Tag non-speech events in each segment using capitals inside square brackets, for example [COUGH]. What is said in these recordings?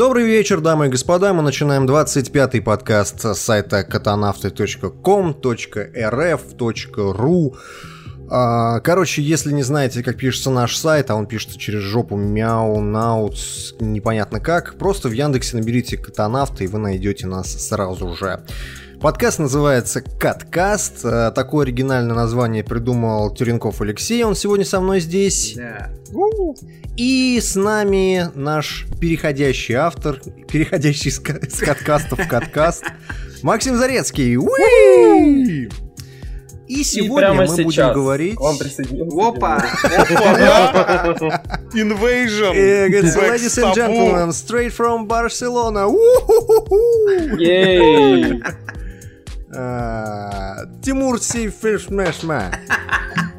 Добрый вечер, дамы и господа. Мы начинаем 25-й подкаст с сайта katanavты.com.rf.ru а, Короче, если не знаете, как пишется наш сайт, а он пишется через жопу мяу, наутс, непонятно как, просто в Яндексе наберите катанавты, и вы найдете нас сразу же. Подкаст называется «Каткаст». Э, такое оригинальное название придумал Теренков Алексей. Он сегодня со мной здесь. Да. И с нами наш переходящий автор, переходящий с, с каткаста в каткаст, [LAUGHS] Максим Зарецкий. Уи! И сегодня прямо мы будем сейчас говорить... к вам присоединился Опа! Invasion! Э, Ladies and gentlemen, straight from Barcelona. А, Тимур Сейфишмешма.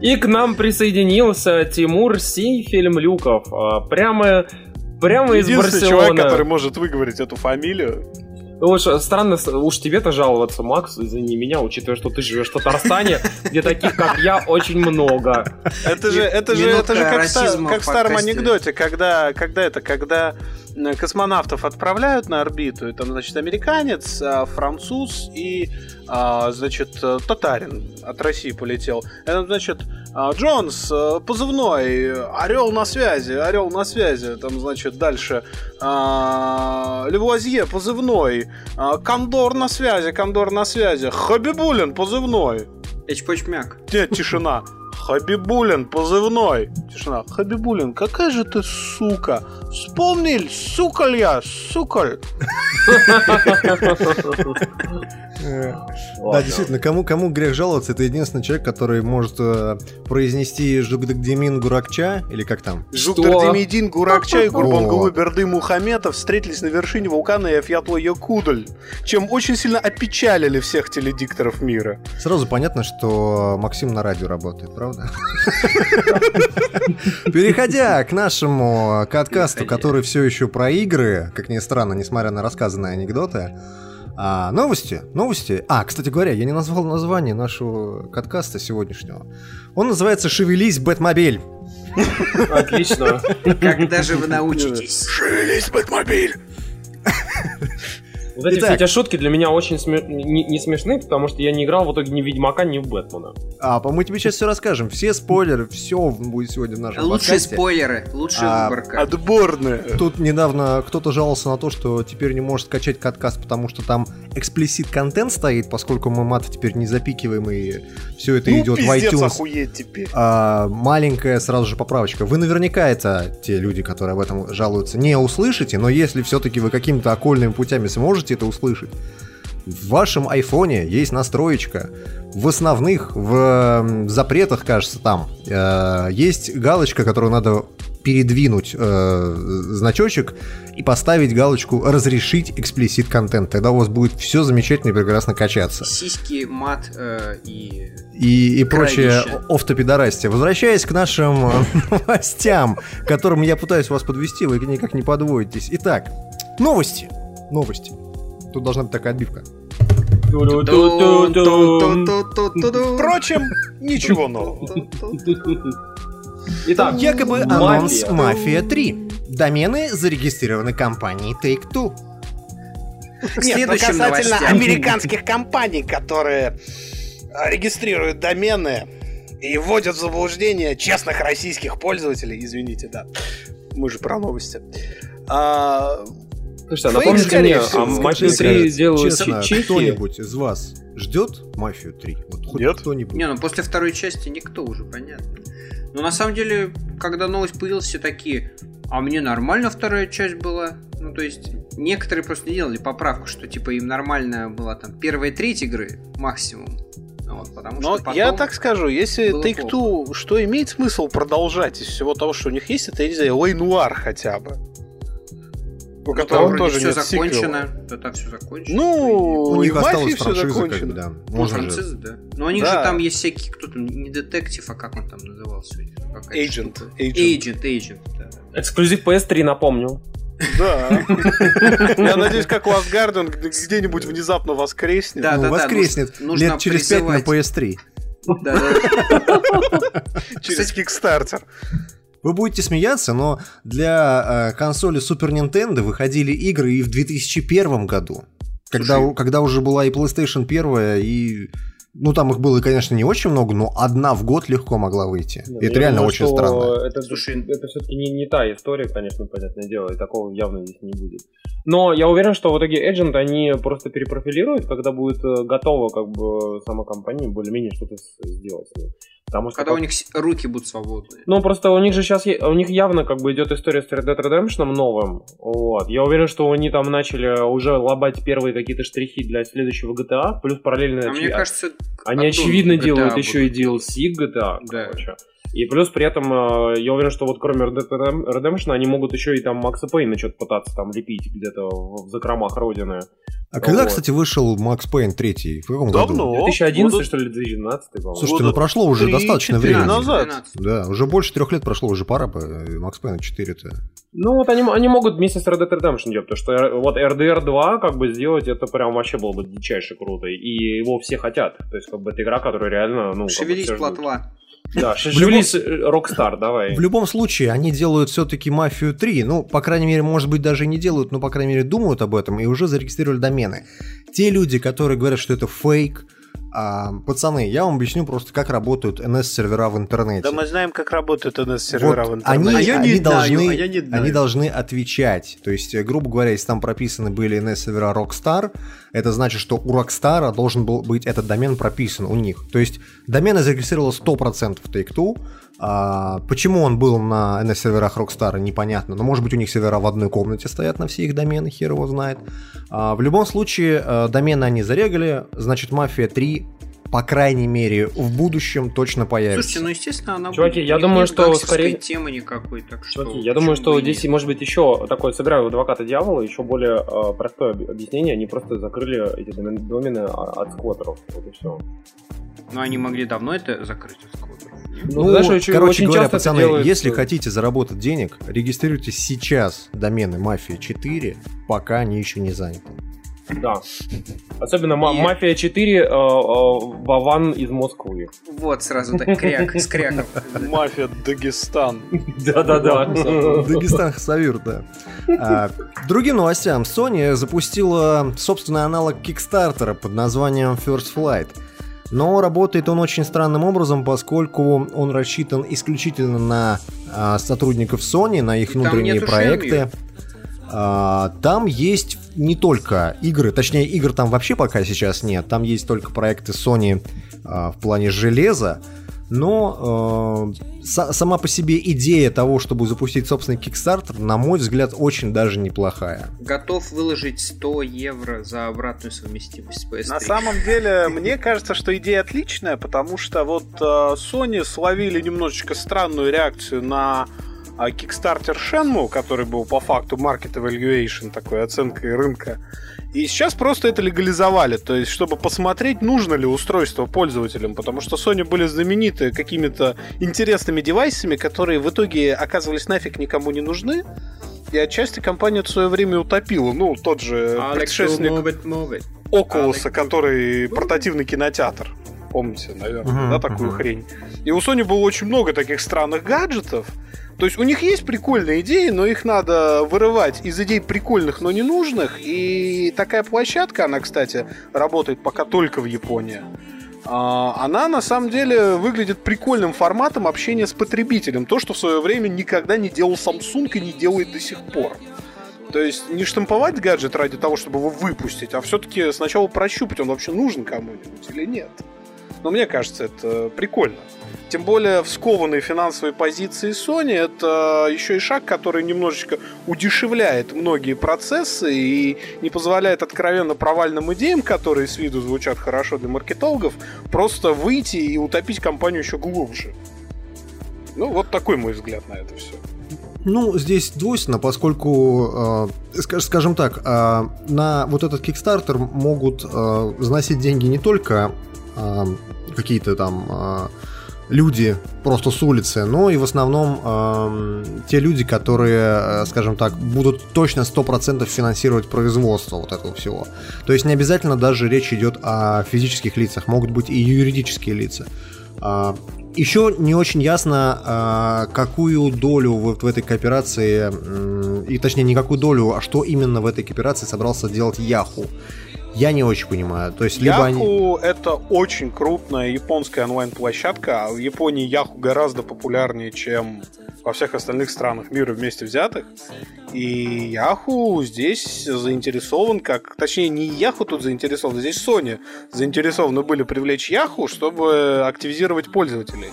И к нам присоединился Тимур Сейфельм Люков. А, Прямо, прямо из Единственный человек, Барселоны. который может выговорить эту фамилию. Уж странно, уж тебе-то жаловаться, Макс, извини меня, учитывая, что ты живешь в Татарстане, где таких, как я, очень много. Это же, это же, это же как, в старом анекдоте, когда, когда это, когда э, космонавтов отправляют на орбиту, и там, значит, американец, а, француз и, а, значит, э, татарин от России полетел. Это, значит, Джонс, э, позывной, орел на связи, орел на связи, там, значит, дальше Левуазье, позывной, Кондор на связи, Кондор на связи, Хабибулин, позывной. Эчпочмяк. Нет, тишина. Хабибулин, позывной. Тишина. Хабибулин, какая же ты сука. Вспомнил, сукаль я, сукаль. [LAUGHS] Да, действительно, кому, кому грех жаловаться, это единственный человек, который может э, произнести Жугдагдемин Гуракча, или как там? Жугдардемидин Гуракча и. Гурбангулы Берды Мухаметов встретились на вершине вулкана Эфьятло Якудаль, чем очень сильно опечалили всех теледикторов мира. Сразу понятно, что Максим на радио работает, правда? [LAUGHS] Переходя к нашему каткасту, который все еще про игры, как ни странно, несмотря на рассказанные анекдоты. А, новости, новости. А, кстати говоря, я не назвал название нашего каткаста сегодняшнего. Он называется «Шевелись, Бэтмобиль». Отлично. Когда же вы научитесь? Шевелись, Бэтмобиль! Вот эти Итак. все эти шутки для меня очень сме- не, не смешны, потому что я не играл в итоге ни в Ведьмака, ни в Бэтмена. А, по- мы тебе сейчас все расскажем. Все спойлеры, все будет сегодня в нашем Лучшие подкасте. спойлеры, лучшая А, выборка. Отборные. Тут недавно кто-то жаловался на то, что теперь не может скачать каткаст, потому что там эксплисит контент стоит, поскольку мы мат теперь не запикиваем и все это Ну, идет в iTunes. охуеть теперь. А, маленькая сразу же поправочка. Вы наверняка это, те люди, которые об этом жалуются, не услышите, но если все-таки вы какими-то окольными путями сможете это услышать, в вашем айфоне есть настроечка. В основных, в запретах, кажется, там э, есть галочка, которую надо передвинуть э, значочек и поставить галочку «Разрешить эксплисит контент». Тогда у вас будет все замечательно и прекрасно качаться Сиськи, мат э, и... и, и прочее Кровище. офтопидорасти. Возвращаясь к нашим [LAUGHS] новостям, которым я пытаюсь вас подвести, вы никак не подводитесь. Итак, новости. Новости. Тут должна быть такая отбивка. Впрочем, ничего нового. Итак, Якобы Мафия. анонс «Мафия 3». Домены зарегистрированы компанией Take-Two. Нет, но касательно новостям. американских компаний, которые регистрируют домены и вводят в заблуждение честных российских пользователей, извините, да, мы же про новости. А, Слушайте, а Фейк, напомните скорее мне, всего. а Мафию 3 Скажите, делают Честно, Че- Чехи? кто-нибудь из вас ждет «Мафию 3»? Вот хоть Нет. кто-нибудь. Не, ну после второй части никто уже, понятно. Но на самом деле, когда новость появилась, все такие, а мне нормально вторая часть была. Ну, то есть, некоторые просто не делали поправку, что типа им нормально была там первая треть игры максимум. Ну, Вот, потому Но что я так скажу, если было Take-Two, что имеет смысл продолжать из всего того, что у них есть, это, я не знаю, Лейнуар хотя бы. У которого там тоже все нет закончено. сиквела. Да, там все закончено. Ну, У них осталась все закончено. да. Ну, Можно же. французы, да. Но у них Да. же там есть всякие, кто там, не детектив, а как он там назывался? Какая-то Agent, agent. Agent, agent, да. Эксклюзив PS3, напомню. Да. [LAUGHS] Я надеюсь, как Last Guardian где-нибудь внезапно воскреснет. Да, Ну, да, да, воскреснет нужно- нужно лет через пять на призывать. PS3. Да, да. [LAUGHS] через Kickstarter. Вы будете смеяться, но для э, консоли Super Nintendo выходили игры и в 2001 году. Когда, Слушай. когда уже была и PlayStation 1, и... Ну, там их было, конечно, не очень много, но одна в год легко могла выйти. Ну, это реально думаю, очень странно. Это, Слушай, это все-таки не, не та история, конечно, понятное дело, и такого явно здесь не будет. Но я уверен, что в итоге Agent они просто перепрофилируют, когда будет э, готова как бы сама компания более-менее что-то сделать. Потому что Когда как- у них руки будут свободны. Ну, просто у них же сейчас, у них явно как бы идет история с Red Dead Redemption новым. Вот. Я уверен, что они там начали уже лобать первые какие-то штрихи для следующего GTA, плюс параллельно... А очи- мне кажется, они, очевидно, GTA делают будут. еще и DLC GTA, Да. короче. И плюс при этом, э, я уверен, что вот кроме Red Dead Redemption, они могут еще и там Макса Пейна что-то пытаться там лепить где-то в закромах родины. А когда, вот. кстати, вышел Макс Пейн 3? В каком году? Давно. 2011, будут- что ли, 2012, по-моему. Слушайте, Года ну прошло уже три, достаточно четыре времени. назад. 12. Да, уже больше трех лет прошло, уже пора бы. э, Макс Пейн 4-то. Ну вот они, они могут вместе с Red Dead Redemption делать, потому что вот RDR 2 как бы сделать, это прям вообще было бы дичайше круто, и его все хотят. То есть как бы это игра, которая реально, ну... как бы Шевелись, все ждут. Да, ш- шевелись, э, давай. В любом случае, они делают все-таки Мафию 3. Ну, по крайней мере, может быть, даже не делают, но, по крайней мере, думают об этом и уже зарегистрировали домены. Те люди, которые говорят, что это фейк, а, пацаны, я вам объясню просто, как работают NS-сервера в интернете. Да мы знаем, как работают NS-сервера Вот в интернете. они, А я не они знаю, должны, а я не знаю. они должны отвечать. То есть, э, грубо говоря, если там прописаны были NS-сервера Rockstar, это значит, что у Rockstar должен был быть этот домен прописан у них. То есть, домен зарегистрировал 100% Take-Two. А, почему он был на NS-серверах Rockstar, непонятно. Но, может быть, у них сервера в одной комнате стоят на все их домены, хер его знает. А, в любом случае, э, домены они зарегали, значит, Мафия 3 по крайней мере, в будущем точно появится. Слушайте, ну естественно, она Чуваки, будет. я них думаю, нет что скорее- темы никакой, так что. Чуваки, я думаю, что здесь нет? может быть еще такое, сыграю в адвоката дьявола, еще более э, простое об- объяснение, они просто закрыли эти домен- домены а- от сквотеров, вот и все. Но они могли давно это закрыть от сквотеров, нет? Ну, знаешь, очень- короче очень говоря, часто пацаны, делают, если э, хотите заработать денег, регистрируйте сейчас домены Мафия 4, пока они еще не заняты. Да. Особенно ма- И- Мафия 4 э, э, Вован из Москвы. Вот сразу так кряк, с кряком. Мафия Дагестан. Да-да-да. Дагестан Хасавюр, да. А, другим новостям. Sony запустила собственный аналог Kickstarter под названием First Flight. Но работает он очень странным образом, поскольку он рассчитан исключительно на а, сотрудников Sony, на их И внутренние проекты. А, там есть не только игры, точнее игр там вообще пока сейчас нет, там есть только проекты Sony а, в плане железа, но э, са- сама по себе идея того, чтобы запустить собственный Kickstarter, на мой взгляд, очень даже неплохая. Готов выложить 100 евро за обратную совместимость с PS3. На самом деле, мне кажется, что идея отличная, потому что вот э, Sony словили немножечко странную реакцию на а, Kickstarter Shenmue, который был по факту Market Evaluation, такой оценкой рынка. И сейчас просто это легализовали, то есть чтобы посмотреть, нужно ли устройство пользователям, потому что Sony были знамениты какими-то интересными девайсами, которые в итоге оказывались нафиг никому не нужны, и отчасти компания в свое время утопила. Ну, тот же Alex, предшественник move it, move it. Окулуса, Алекс. который портативный кинотеатр. Помните, наверное, Мгм, да, такую мгм. хрень. И у Sony было очень много таких странных гаджетов. То есть у них есть прикольные идеи, но их надо вырывать из идей прикольных, но ненужных. И такая площадка, она, кстати, работает пока только в Японии. а, Она на самом деле выглядит прикольным форматом общения с потребителем. То, что в свое время никогда не делал Samsung и не делает до сих пор. То есть не штамповать гаджет ради того, чтобы его выпустить, а все-таки сначала прощупать, он вообще нужен кому-нибудь или нет. Но мне кажется, это прикольно. Тем более в скованной финансовой позиции Sony это еще и шаг, который немножечко удешевляет многие процессы и не позволяет откровенно провальным идеям, которые с виду звучат хорошо для маркетологов, просто выйти и утопить компанию еще глубже. Ну, вот такой мой взгляд на это все. Ну, здесь двойственно, поскольку, э, ска- скажем так, э, на вот этот Kickstarter могут э, заносить деньги не только э, какие-то там э, люди просто с улицы, но и в основном э, те люди, которые, э, скажем так, будут точно 100% финансировать производство вот этого всего. То есть не обязательно даже речь идет о физических лицах, могут быть и юридические лица. А, еще не очень ясно, а, какую долю вот в этой кооперации, и точнее не какую долю, а что именно в этой кооперации собрался делать Яху. Я не очень понимаю. То есть, либо Яху они... это очень крупная японская онлайн-площадка, а в Японии Яху гораздо популярнее, чем во всех остальных странах мира вместе взятых. И Яху здесь заинтересован, как... Точнее, не Яху тут заинтересован, здесь Sony заинтересованы были привлечь Яху, чтобы активизировать пользователей.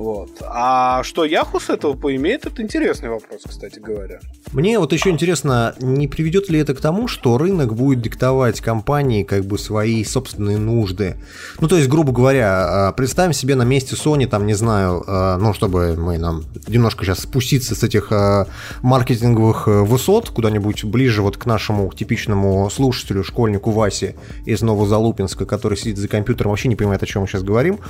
Вот. А что Яху с этого поимеет, это интересный вопрос, кстати говоря. Мне вот еще интересно, не приведет ли это к тому, что рынок будет диктовать компании как бы свои собственные нужды? Ну, то есть, грубо говоря, а, представим себе на месте Sony, там, не знаю, а, ну, чтобы мы нам немножко сейчас спуститься с этих а, маркетинговых э, высот куда-нибудь ближе вот к нашему типичному слушателю, школьнику Васе из Новозалупинска, который сидит за компьютером, вообще не понимает, о чем мы сейчас говорим.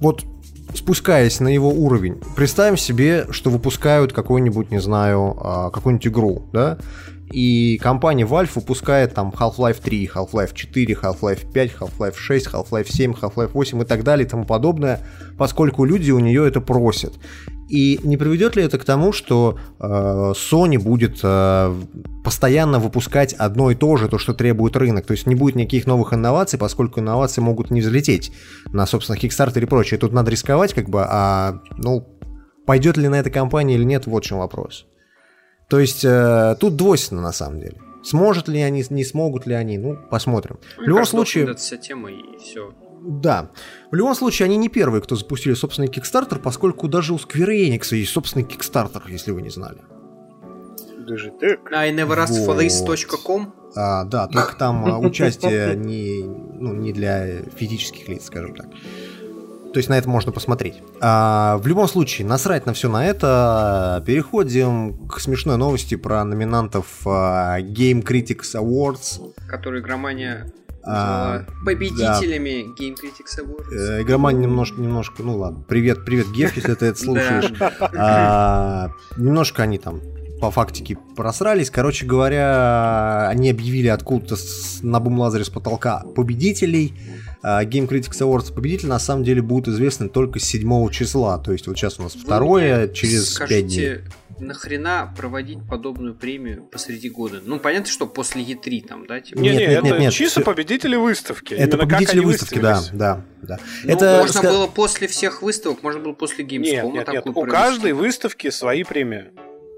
Вот спускаясь на его уровень, представим себе, что выпускают какую-нибудь, не знаю, а, какую-нибудь игру, да, и компания Valve выпускает там Half-Life 3, Half-Life 4, Half-Life 5, Half-Life 6, Half-Life 7, Half-Life 8 и так далее и тому подобное, поскольку люди у нее это просят. И не приведет ли это к тому, что э, Sony будет э, постоянно выпускать одно и то же, то, что требует рынок? То есть не будет никаких новых инноваций, поскольку инновации могут не взлететь на, собственно, Kickstarter и прочее. Тут надо рисковать, как бы, а, ну, пойдет ли на это компания или нет, вот в чем вопрос. То есть э, тут двойственно на самом деле. Сможет ли они, не смогут ли они, ну, посмотрим. Мне в любом кажется, случае... Вся тема и все. Да. В любом случае, они не первые, кто запустили собственный Kickstarter, поскольку даже у Square Enix есть собственный Kickstarter, если вы не знали. Даже так? А, I neverastforthis.com? А, да, только там а, участие не, ну, не для физических лиц, скажем так. То есть на это можно посмотреть. А, в любом случае, насрать на все на это. Переходим к смешной новости про номинантов а, Game Critics Awards. Который игромания а, победителями да. Game Critics Awards. Э, игромания немножко, немножко, ну ладно. Привет, привет, Геф, если ты это [LAUGHS] [LAUGHS] слушаешь. А, немножко они там по фактике просрались. Короче говоря, они объявили откуда-то на бумлазере с потолка победителей. А, Game Critics Awards победитель на самом деле будут известны только с 7 числа. То есть вот сейчас у нас второе, через скажите, 5 дней. Нахрена проводить подобную премию посреди года? Ну, понятно, что после E3 там, да? Типа... Нет, нет, нет, нет, нет, чисто все... победители выставки. Это Именно победители выставки, да, да, да. Ну, это можно было после всех выставок, можно было после Gamescom. Нет, нет, нет. у каждой выставки свои премии.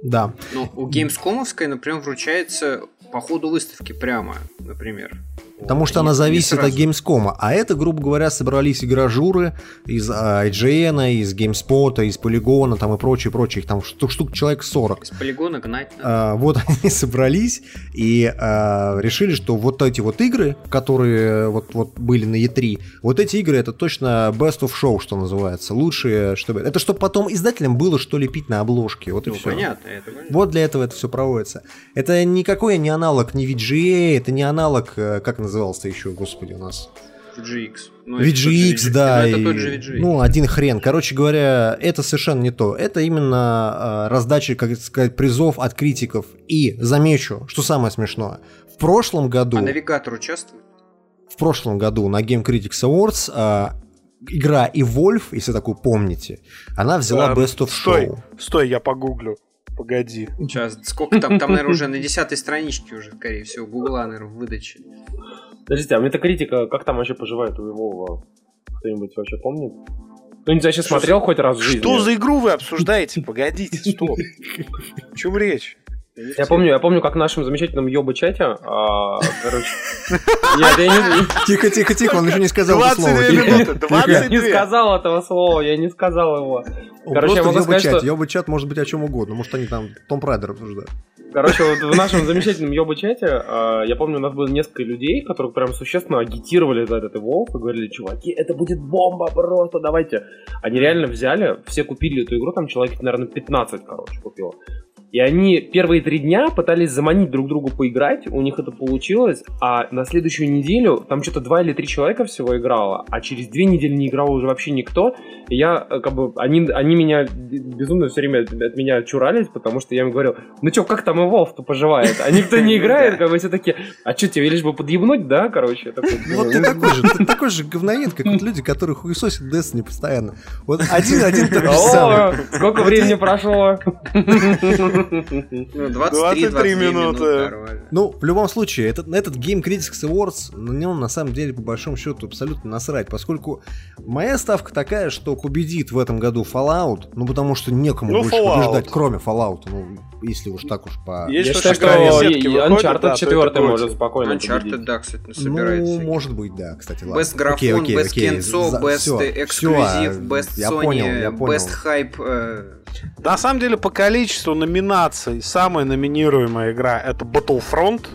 Да. Ну, у Gamescomовской, например, вручается по ходу выставки прямо, например. Потому что она зависит от Gamescom. А это, грубо говоря, собрались игражуры из а, IGN, из GameSpot, из Полигона там и прочее, прочее. Их там штук, штук человек 40. Из Полигона гнать надо. А, вот [LAUGHS] они собрались и а, решили, что вот эти вот игры, которые вот, вот были на E3, вот эти игры это точно best of show, что называется. Лучшие, чтобы... Это чтобы потом издателям было что лепить на обложке. Вот и ну, все. Понятно, это понятно. Вот для этого это все проводится. Это никакой не аналог не VGA, это не аналог, э, как называется, назывался еще, господи, у нас? VGX. Ну, VGX, да. Ну, это тот же VGX. Ну, один хрен. Короче говоря, это совершенно не то. Это именно э, раздача, как сказать, призов от критиков. И замечу, что самое смешное. В прошлом году... А навигатор участвует? В прошлом году на Game Critics Awards э, игра и Wolf, если такую помните, она взяла а, Best of стой, Show. Стой, я погуглю. Погоди. Сейчас, сколько там? Там, наверное, уже на десятой страничке уже, скорее всего, Гугла, наверное, в выдаче. Подождите, а метакритика, как там вообще поживает у его? Кто-нибудь вообще помнит? Кто-нибудь вообще смотрел хоть раз в жизни? Что за игру вы обсуждаете? Погодите, стоп. Чем речь? Я помню, я помню, как в нашем замечательном ёба-чате, а, короче... [LAUGHS] Тихо, тихо, тихо, он еще не сказал это слово. 22 минуты, [LAUGHS] 22. Я не сказал этого слова, я не сказал его. Короче, я могу сказать, что... Ёба-чат может быть о чем угодно, может они там Том Прайдер обсуждают. Короче, вот в нашем замечательном ёба-чате, а, я помню, у нас было несколько людей, которые прям существенно агитировали за этот Evolve и говорили, чуваки, это будет бомба просто, давайте. Они реально взяли, все купили эту игру, там человек, наверное, 15, короче, купил. И они первые три дня пытались заманить друг другу поиграть, у них это получилось, а на следующую неделю там что-то два или три человека всего играло, а через две недели не играл уже вообще никто. И я, э, как бы, они, они меня безумно все время от меня чурались, потому что я им говорил, ну что, как там Evolve-то поживает? А никто не [LAUGHS] играет, как бы все такие, а что, тебе лишь бы подъебнуть, да, короче? Ну вот ты такой же, ты такой же говноед, как вот люди, которые хуесосят Destiny постоянно. Вот один-один [LAUGHS] тот же самый. Сколько времени прошло? [LAUGHS] 23, 23 минуты. Ну, в любом случае, этот, этот Game Critics Awards, на нем на самом деле, по большому счету, абсолютно насрать, поскольку моя ставка такая, что победит в этом году Fallout, ну, потому что некому Ну, больше Fallout. побеждать, кроме Fallout, ну, если уж так уж по... Есть Я что считаю, что выходят, Uncharted да, то 4 это может спокойно Uncharted, победить. да, кстати, Ну, собирается. может быть, да, кстати, ладно. Best графон, Окей, окей, best окей. За- best эксклюзив, best я Sony, понял, я понял. best hype. э, На самом деле, по количеству номинаций, самая номинируемая игра это Battlefront.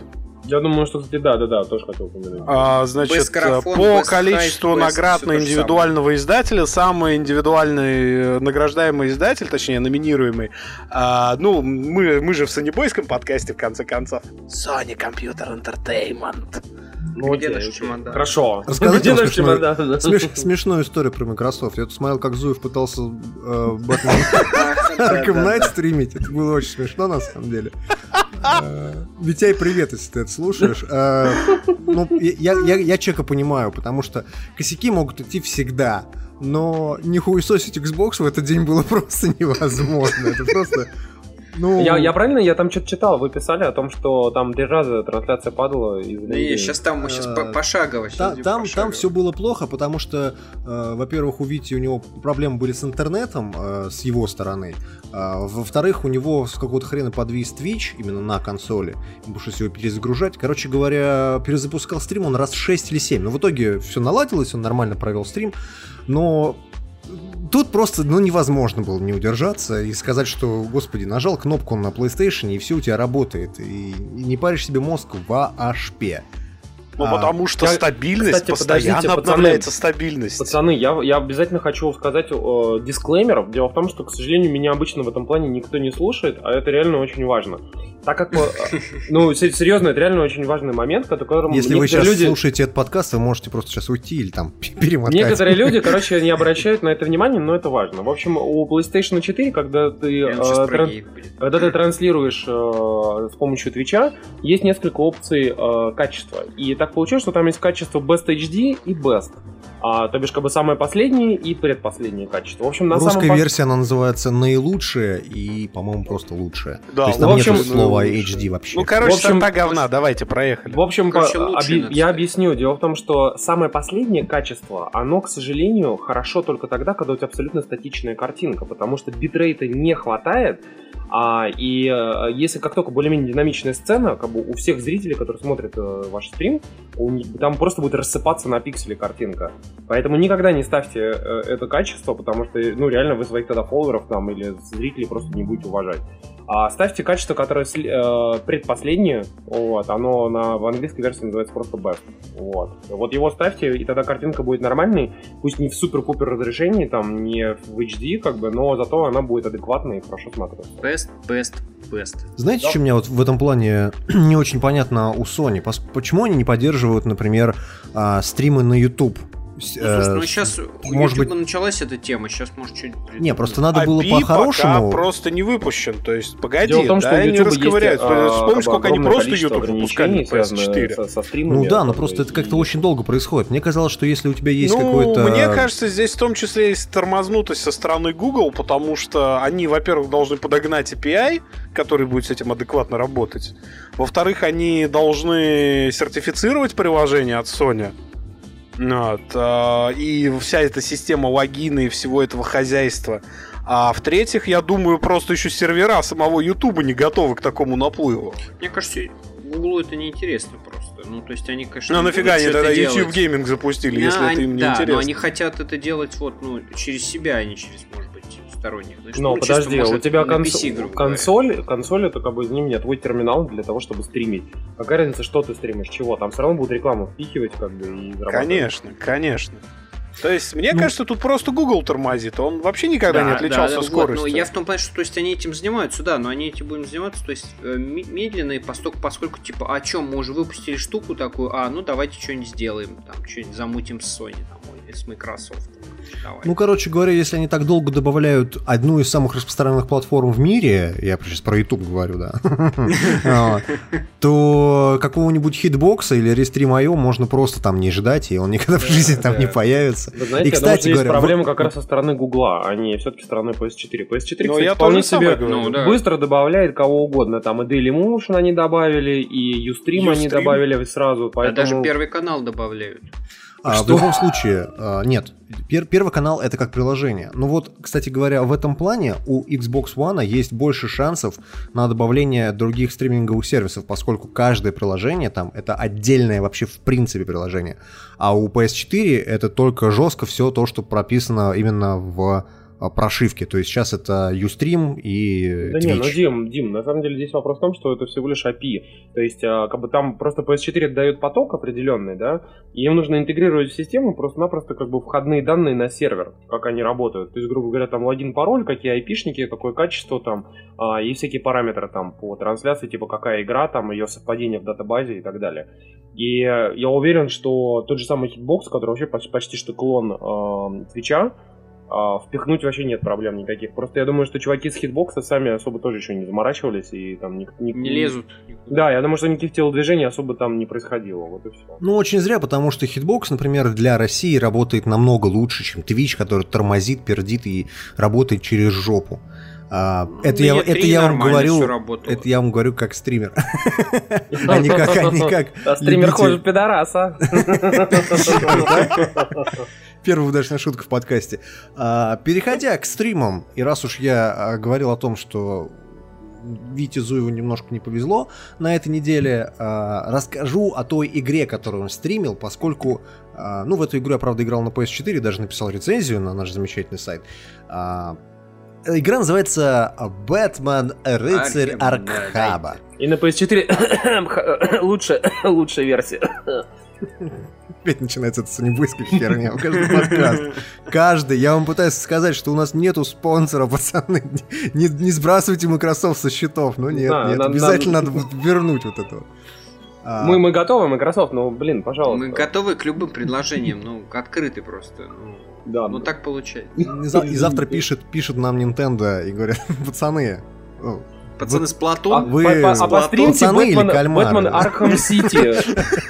Я думаю, что, кстати, да, да, да, тоже хотел упомянуть. А, значит, по количеству hype, best наград на индивидуального издателя, самый индивидуальный э, награждаемый издатель, точнее, номинируемый, а, ну, мы, мы же в сонебойском подкасте, в конце концов. Sony Computer Entertainment. Ну, Где наш чемодан? Хорошо. [LAUGHS] Рассказать Где наш смешную- чемодан? Смеш- смешную историю про Microsoft. Я тут смотрел, как Зуев пытался Batman [LAUGHS] Да, [LAUGHS] Arkham Knight стримить. Это было очень смешно, на самом деле. Э, Витяй, привет, если ты это слушаешь. Э, Ну, я, я, я человека понимаю, потому что косяки могут идти всегда. Но не хуесосить Xbox в этот день было просто невозможно. Это просто... Ну, Я, я правильно, я там что-то читал, вы писали о том, что там три раза трансляция падала из Да не, сейчас там мы сейчас Э, пошагово. щас Та- там, пошагово. там все было плохо, потому что, э, во-первых, у Вити у него проблемы были с интернетом э, с его стороны. А, во-вторых, у него с какого-то хрена подвис Twitch именно на консоли. Ему пришлось его перезагружать. Короче говоря, перезапускал стрим он раз 6 или 7. Но в итоге все наладилось, он нормально провел стрим. Но Тут просто, ну, невозможно было не удержаться и сказать, что, господи, нажал кнопку на PlayStation, и все у тебя работает. И, и не паришь себе мозг вообще. Ну, А, потому что я- стабильность, кстати, постоянно подождите, пацаны. обновляется стабильность. Пацаны, я, я обязательно хочу сказать э, дисклеймер. Дело в том, что, к сожалению, меня обычно в этом плане никто не слушает, а это реально очень важно. Так как, э, ну, се- серьезно, это реально очень важный момент, к которому Если вы сейчас люди... слушаете этот подкаст, вы можете просто сейчас уйти или там [LAUGHS] перемотать. Некоторые люди, короче, не обращают на это внимания, но это важно. В общем, у PlayStation 4, когда ты, э, тран- когда ты транслируешь э, с помощью Твича, есть несколько опций э, качества. И так получилось, что там есть качество Best HD и Best. А, то бишь, как бы самое последнее и предпоследнее качество. В общем, на В русской самом версии она называется наилучшее и, по-моему, просто лучшее. Да, То есть там в общем, нет слова ну, HD вообще. Ну, короче, В общем, сорта говна, давайте, проехали. В общем, Короче, по- оби- я объясню. Дело в том, что самое последнее качество, оно, к сожалению, хорошо только тогда, когда у тебя абсолютно статичная картинка, потому что битрейта не хватает, а, и э, если как только более-менее динамичная сцена, как бы у всех зрителей, которые смотрят э, ваш стрим, у там просто будет рассыпаться на пиксели картинка. Поэтому никогда не ставьте э, это качество, потому что, ну, реально вы своих тогда фолловеров там или зрителей просто не будете уважать. А ставьте качество, которое э, предпоследнее, вот, оно на, в английской версии называется просто best, вот. Вот его ставьте, и тогда картинка будет нормальной, пусть не в супер-пупер разрешении, там, не в HD, как бы, но зато она будет адекватной и хорошо смотреться. Best, best, best. Знаете, Да. что меня вот в этом плане [CLEARS THROAT] не очень понятно у Sony? Почему они не поддерживают, например, а, стримы на YouTube? Ну, слушай, э, ну сейчас у может быть- началась эта тема, сейчас может что-нибудь... Не, просто надо API было по-хорошему... просто не выпущен. То есть, погоди, Дело в том, да, что они YouTube расковыряют. есть, а, Вспомни, сколько они просто YouTube выпускали на ограничений, связанных PS4. Со, со Ну да, но как просто бы, это как-то и- очень долго происходит. Мне казалось, что если у тебя есть ну, какой-то... мне кажется, здесь в том числе есть тормознутость со стороны Google, потому что они, во-первых, должны подогнать API, который будет с этим адекватно работать. Во-вторых, они должны сертифицировать приложение от Sony. Вот, а, и вся эта система логина и всего этого хозяйства. А в-третьих, я думаю, просто еще сервера самого Ютуба не готовы к такому наплыву. Мне кажется, Гуглу это неинтересно просто. Ну, то есть они, конечно... Ну нафига они тогда делать. YouTube Gaming запустили, если Да, это им не да, интересно? но они хотят это делать вот, ну, через себя, а не через, может сторонних. Но ну, чисто, подожди, может, у тебя конс- PC, грубо говоря. консоль, консоль это как бы, извини меня, твой терминал для того, чтобы стримить. Какая разница, что ты стримишь, чего? Там все равно будут рекламу впихивать, как бы, и зарабатывать. Конечно, конечно. То есть, мне ну, кажется, тут просто Google тормозит. Он вообще никогда да, не отличался да, да, скоростью. Вот, ну, я в том плане, что то есть, они этим занимаются, да, но они этим будем заниматься, то есть, э, медленно, и поскольку, поскольку, типа, о чем мы уже выпустили штуку такую, а, ну, давайте что-нибудь сделаем, там, что-нибудь замутим с Sony, там, или с Microsoft. Давай. Ну, короче говоря, если они так долго добавляют одну из самых распространенных платформ в мире, я сейчас про YouTube говорю, да, [LAUGHS] то какого-нибудь хитбокса или Restream.io можно просто там не ждать, и он никогда в жизни там не появится. И, кстати, есть проблема как раз со стороны Гугла, а не все-таки стороны PS4. PS4, кстати, вполне себе ну, быстро добавляет кого угодно. Там и Dailymotion они добавили, и Ustream они добавили сразу. Даже первый канал добавляют. А, в любом случае, а, нет. Пер, первый канал это как приложение. Ну вот, кстати говоря, в этом плане у Xbox One есть больше шансов на добавление других стриминговых сервисов, поскольку каждое приложение там это отдельное вообще в принципе приложение. А у PS4 это только жестко все то, что прописано именно в прошивки. То есть сейчас это Ustream и Да Twitch. не, ну Дим, Дим, на самом деле здесь вопрос в том, что это всего лишь API. То есть а, как бы там просто PS4 дает поток определенный, да, и им нужно интегрировать в систему просто-напросто как бы входные данные на сервер, как они работают. То есть, грубо говоря, там логин, пароль, какие айпишники, какое качество там, а, и всякие параметры там по трансляции, типа какая игра, там ее совпадение в датабазе и так далее. И я уверен, что тот же самый Hitbox, который вообще почти что клон э, Твича, а, впихнуть вообще нет проблем никаких. Просто я думаю, что чуваки с хитбокса сами особо тоже еще не заморачивались и там не, не, не лезут. Да, я думаю, что никаких телодвижений особо там не происходило. Вот и все. Ну, очень зря, потому что Hitbox, например, для России работает намного лучше, чем Twitch, который тормозит, пердит и работает через жопу. А, ну, это, я, это я вам говорю, это я вам говорю как стример, [LAUGHS] а не как, а не как. А стример хуже пидораса. [LAUGHS] Первая удачная шутка в подкасте. А, переходя к стримам, и раз уж я а, говорил о том, что Вите Зуеву немножко не повезло на этой неделе. Э, расскажу о той игре, которую он стримил, поскольку, э, ну, в эту игру я, правда, играл на PS4, даже написал рецензию на наш замечательный сайт. Э, игра называется «Бэтмен. Рыцарь Аркхаба». И на PS4 [COUGHS] лучше, [COUGHS] лучшая версия. [LAUGHS] Опять начинается эта сонебойская херня. Каждый подкаст. Каждый. Я вам пытаюсь сказать, что у нас нету спонсора, пацаны. Не, не сбрасывайте Microsoft со счетов. Ну нет, да, нет. Нам, обязательно нам... надо вернуть вот это. А... Мы, мы готовы, Microsoft, ну, блин, пожалуйста. Мы готовы к любым предложениям, ну, открыты просто. Ну, да. ну так получается. И, и завтра пишет, пишет нам Nintendo и говорят, [LAUGHS] пацаны, Пацаны с Платон? А, вы... по, по, обостримте Бэтмен, Бэтмен Архам Сити.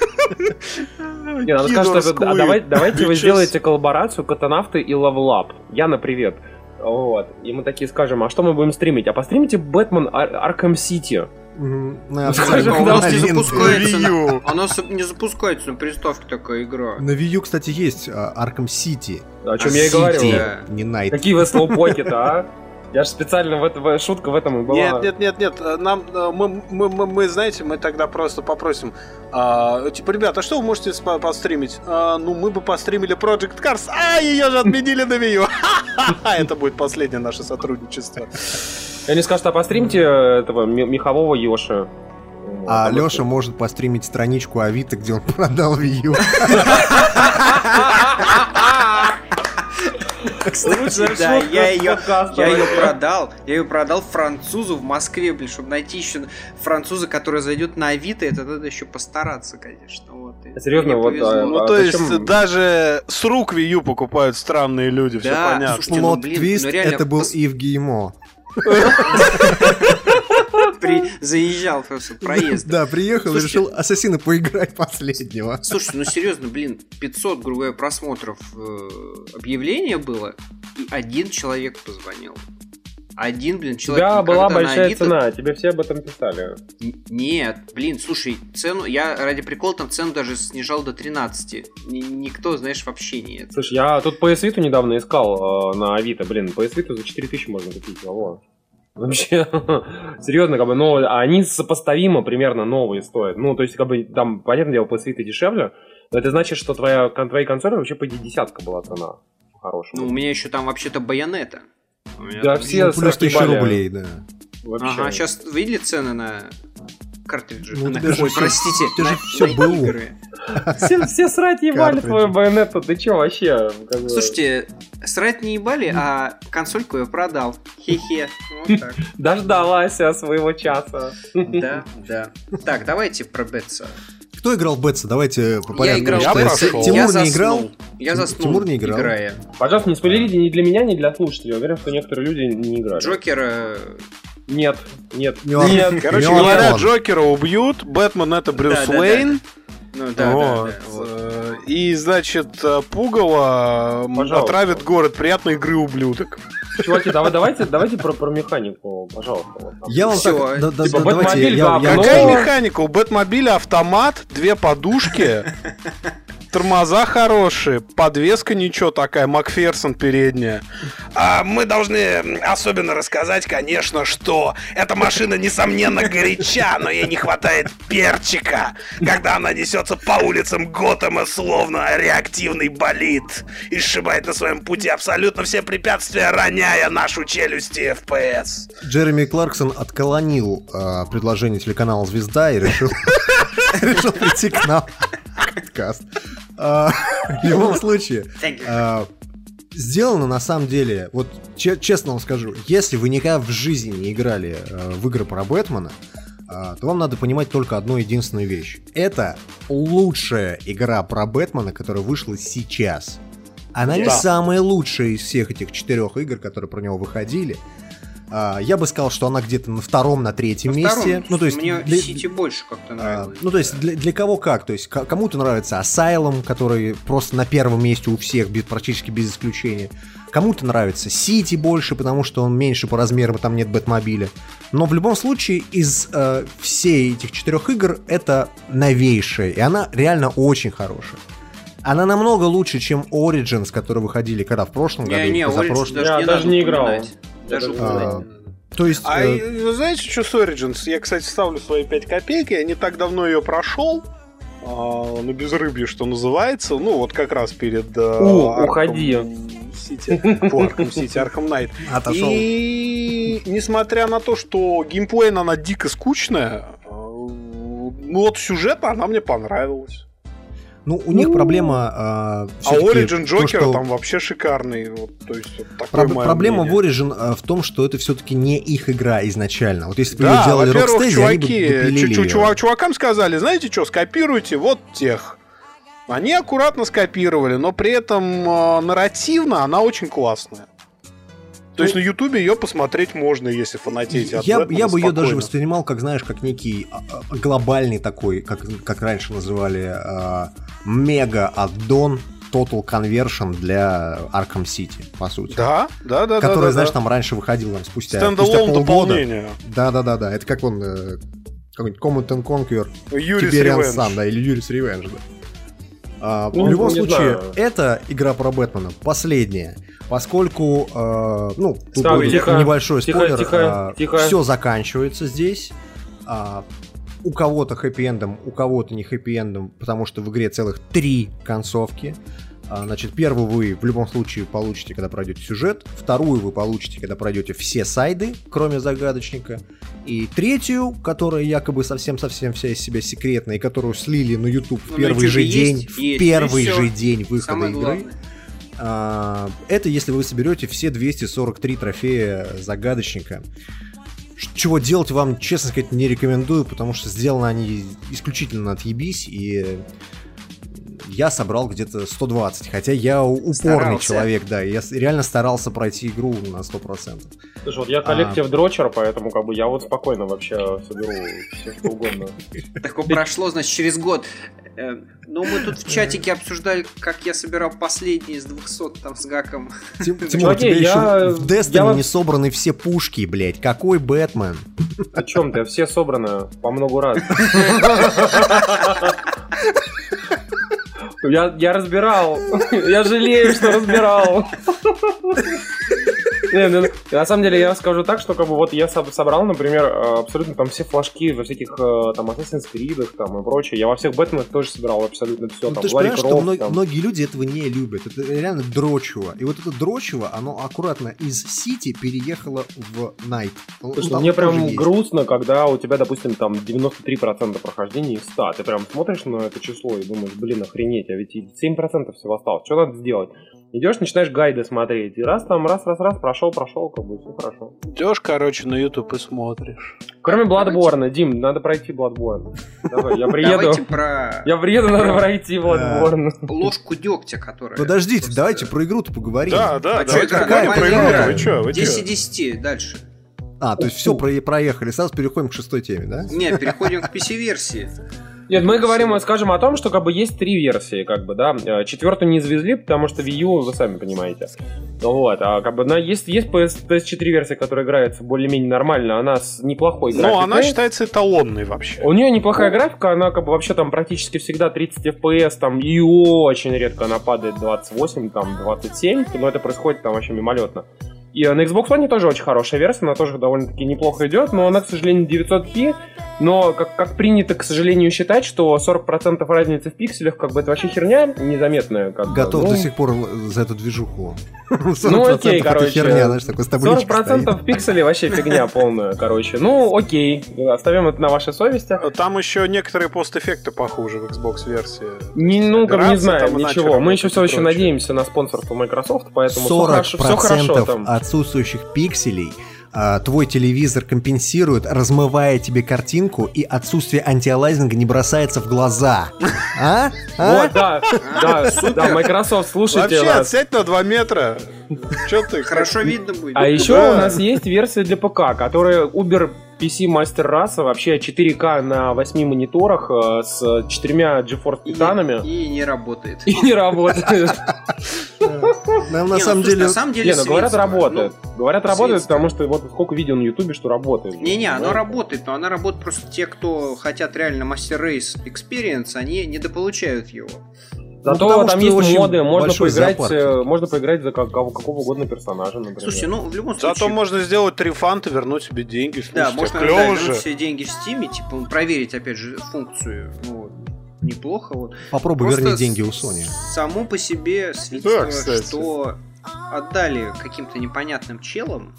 [LAUGHS] [LAUGHS] Не, надо сказать, что давай, давайте вы сделаете коллаборацию Катанавты и Лавлап. Яна, привет. Вот. И мы такие скажем, а что мы будем стримить? А постримите Бэтмен Аркам Сити. Ну, оно не запускается. Оно не запускается на приставке такая игра. На Wii U, кстати, есть Arkham City. О чем я и говорил. Не Night. Какие вы слоупоки-то, а? [LAUGHS] Я же специально в этом шутка в этом и была. Нет, нет, нет, нет. Нам мы, мы, мы, мы знаете, мы тогда просто попросим. А, типа, ребята, а что вы можете постримить? А, ну, мы бы постримили Project Cars. А, ее же отменили на Wii Это будет последнее наше сотрудничество. Я не скажу, а постримите этого мехового Йоши. А Леша может постримить страничку Авито, где он продал Wii [LAUGHS] U. Кстати, да, я ее, я ее продал, я ее продал французу в Москве, блин, чтобы найти еще француза, который зайдет на Авито, это надо еще постараться, конечно. Вот. Серьезно, вот. А, ну, а то есть, даже с рук Вию покупают странные люди, все понятно. Слушайте, ну, блин, твист, ну, реально, это был. Ив Геймо. [LAUGHS] При... Заезжал просто проезд. Да, приехал и решил Ассасина поиграть последнего. Слушай, ну серьезно, блин, 500, грубо говоря, просмотров э, объявления было, и один человек позвонил. Один, блин, человек. Да, была большая Авито... цена, тебе все об этом писали. Нет, блин, слушай, цену, я ради прикола там цену даже снижал до 13. Никто, знаешь, вообще нет. Слушай, я тут PS Vita недавно искал э, на Авито, блин, PS Vita за 4000 можно купить, алло. Вообще, [LAUGHS] серьезно, как бы, но они сопоставимо примерно новые стоят. Ну, то есть, как бы, там, понятное дело, PS Vita дешевле, но это значит, что твоя, твоей консоли вообще по десятка была цена. Хорошая. Ну, у меня еще там вообще-то байонета. Да, все ну, плюс тысяча рублей, да. Вообще. Ага, сейчас видели цены на картриджи. Ну, на- тебя же Ой, всё- простите, тебя же на было. игры. Все, все срать ебали твою байонету, ты чё вообще? Слушайте, срать не ебали, а консольку я продал. Хе-хе. Вот так. Дождалась я своего часа. Да, да. Так, давайте про Бетса. Кто играл в Бетса? Давайте по Я порядку. играл Я в Бетса. прошел. Тимур Я не заснул. играл? Я заснул, Тимур не играл? играя. Пожалуйста, не спойлерите ни для меня, ни для слушателей. Я уверен, что некоторые люди не играли. Джокера... Нет, нет, нет. Короче говоря. Джокера убьют, Бэтмен это Брюс Да, да, да, Уэйн. Ну да, да, Вот. да. вот. Э, И, значит, э, Пугало Пожалуйста. отравит город. Приятной игры, ублюдок. Чуваки, давай, давайте, давайте про, про механику, пожалуйста. вот. Я вам Всё, так... да- да- типа, да- давайте, Бэтмобиль, я- Но- Какая механика? У Бэтмобиля автомат, две подушки, [LAUGHS] тормоза хорошие, подвеска ничего такая, Макферсон передняя. А мы должны особенно рассказать, конечно, что эта машина, несомненно, горяча, но ей не хватает перчика, когда она несется по улицам Готэма, словно реактивный болид, и сшибает на своем пути абсолютно все препятствия, роняя нашу челюсть и FPS. Джереми Кларксон отколонил э, предложение телеканала «Звезда» и решил, [LAUGHS] решил прийти к нам в подкаст. А, В любом случае, а, сделано на самом деле, вот че- честно вам скажу, если вы никогда в жизни не играли э, в игры про Бэтмена, то вам надо понимать только одну единственную вещь. Это лучшая игра про Бэтмена, которая вышла сейчас. Она не Да. самая лучшая из всех этих четырех игр, которые про него выходили. А, Я бы сказал, что она где-то на втором, на третьем Во месте. втором, Ну, то есть Мне для- Сити больше как-то а, нравилось. Ну, то есть, для, для кого как? То есть, ко- кому-то нравится Asylum, который просто на первом месте у всех, без- практически без исключения. Кому-то нравится Сити больше, потому что он меньше по размерам, там нет Бэтмобиля. Но в любом случае, из э, всей этих четырех игр, это новейшая, и она реально очень хорошая. Она намного лучше, чем Origins, которые выходили когда в прошлом году, Не, или не, не даже не играл. упоминать. Даже А. То есть, А э, вы знаете, что с Origins? Я, кстати, ставлю свои 5 копеек. Я не так давно ее прошел. а, на безрыбье, что называется. Ну, вот как раз перед... э, У, Arkham уходи. City. По Arkham City, Arkham Knight. отошел. И несмотря на то, что геймплей она дико скучная, э, ну вот сюжет она мне понравилась. Ну, у них проблема... а, А Origin Джокера что- там вообще шикарный. Вот, то есть, вот такое Проб- мое проблема мнение. в Origin а, в том, что это все-таки не их игра изначально. Вот если бы Да, ее делали во-первых, Rocksteady, они бы чуваки, допилили чу- её. чувак- чувакам сказали, знаете что, скопируйте вот тех. Они аккуратно скопировали, но при этом э, нарративно она очень классная. То есть на Ютубе ее посмотреть можно, если фанатеть от Я, я бы ее даже воспринимал, как знаешь, как некий а, глобальный такой, как, как раньше называли, мега-аддон Total Conversion для Arkham City, по сути. Да, да, да. который, да, да, знаешь, да. там раньше выходил там, спустя, спустя полгода. дополнение. Да-да-да-да, это как он, э, какой-нибудь Command and Conquer Юрис. Sun, да, или Юрис Revenge, да. А, Ну, в любом случае, знаю. это игра про Бэтмена, последняя, поскольку, э, ну, тут Так, будет тихо, небольшой тихо, спойлер, тихо, тихо. все заканчивается здесь, А, у кого-то хэппи-эндом, у кого-то не хэппи-эндом, потому что в игре целых три концовки. А, Значит, первую вы в любом случае получите, когда пройдете сюжет. Вторую вы получите, когда пройдете все сайды, кроме загадочника. И третью, которая якобы совсем-совсем вся из себя секретная, и которую слили на YouTube в Ну, первый же есть, день, есть, в первый всё. же день выхода Самое игры. главное. А, Это если вы соберете все 243 трофея загадочника. Чего делать вам, честно сказать, не рекомендую, потому что сделаны они исключительно отъебись, и я собрал где-то 120, хотя я упорный Старался. человек, да, я реально старался пройти игру на 100%. Слушай, вот я А. коллектив дрочер, поэтому как бы я вот спокойно вообще соберу все что угодно. Такое прошло, значит, через год. Э, Ну, мы тут в чатике обсуждали, как я собирал последний из 200 там с гаком. Тим- [LAUGHS] Тимур, у тебя еще в Destiny не собраны все пушки, блядь. Какой Бэтмен? О чем ты? Все собрано по много раз. [LAUGHS] Я, я разбирал. [LAUGHS] Я жалею, что разбирал. [LAUGHS] Ну, на самом деле я скажу так, что как бы вот я собрал, например, э, абсолютно там все флажки во всяких э, там Assassin's Creed там и прочее. Я во всех Бэтменах тоже собирал абсолютно все. Ну, ты же понимаешь, что многие люди этого не любят. Это реально дрочево. И вот это дрочево, оно аккуратно из Сити переехало в Найт. Слушай, ну, мне прям грустно, когда у тебя, допустим, там 93% прохождения из 100. Ты прям смотришь на это число и думаешь, блин, охренеть, а ведь 7% всего осталось. Что надо сделать? Идешь, начинаешь гайды смотреть, и раз там, раз, раз, раз, прошел, прошел, как бы все хорошо. Идешь, короче, на YouTube и смотришь. Кроме Bloodborne, Дим, надо пройти Bloodborne. Давай, я приеду. про... Я приеду, надо пройти Bloodborne. Ложку дегтя, которая... Подождите, давайте про игру-то поговорим. Да, да, а давайте поговорим про игру. Вы что, вы 10 10, дальше. А, то есть все проехали, сразу переходим к шестой теме, да? Нет, переходим к PC-версии. Нет, мы говорим, скажем о том, что как бы есть три версии, как бы, да. Э, четвертую не завезли, потому что Wii U, вы сами понимаете. Вот, а как бы на, есть, есть PS, PS4 версия, которая играется более-менее нормально, она с неплохой графикой. Ну, она считается эталонной вообще. У нее неплохая графика, она как бы вообще там практически всегда 30 FPS, там, и очень редко она падает 28, там, 27, но это происходит там вообще мимолетно. И на Xbox One тоже очень хорошая версия, она тоже довольно-таки неплохо идет, но она, к сожалению, 900p, но как, как принято, к сожалению, считать, что 40% разницы в пикселях, как бы это вообще херня незаметная. Как Готов бы, ну... до сих пор за эту движуху. [LAUGHS] Ну окей, короче. Херня, знаешь, такой 40% пикселей вообще фигня [LAUGHS] полная, короче. Ну окей, оставим это на вашей совести. Там еще некоторые постэффекты похуже в Xbox версии. Не, ну, как не знаю, ничего. Мы еще все еще надеемся на спонсорство Microsoft, поэтому все хорошо там. отсутствующих пикселей а, твой телевизор компенсирует, размывая тебе картинку, и отсутствие антиалайзинга не бросается в глаза. [LAUGHS] А? а? Вот, да, да, да, Microsoft, слушайте Вообще, отсядь на 2 метра. [LAUGHS] Че ты? Хорошо видно будет. А еще у нас есть версия для ПК, которая Uber PC Master Race вообще 4К на 8 мониторах э, с четырьмя GeForce титанами. И, и не работает. И не работает. [LAUGHS] Нам на самом деле... На самом деле... Не, ну говорят, работает. Говорят, работает, потому что вот сколько видео на Ютубе, что работает. Не-не, оно работает, но оно работает просто те, кто хотят реально Master Race Experience, они недополучают его. Зато ну, там есть моды, можно поиграть, э, можно поиграть за какого, какого угодно персонажа, например. Слушайте, ну в любом случае. Зато можно сделать три фанта, вернуть себе деньги. Слушайте, да, можно да, вернуть себе деньги в Steam, типа проверить опять же функцию. Вот. Неплохо вот. Попробуй Просто верни деньги у Sony. Само по себе свидетельство, да, что отдали каким-то непонятным челам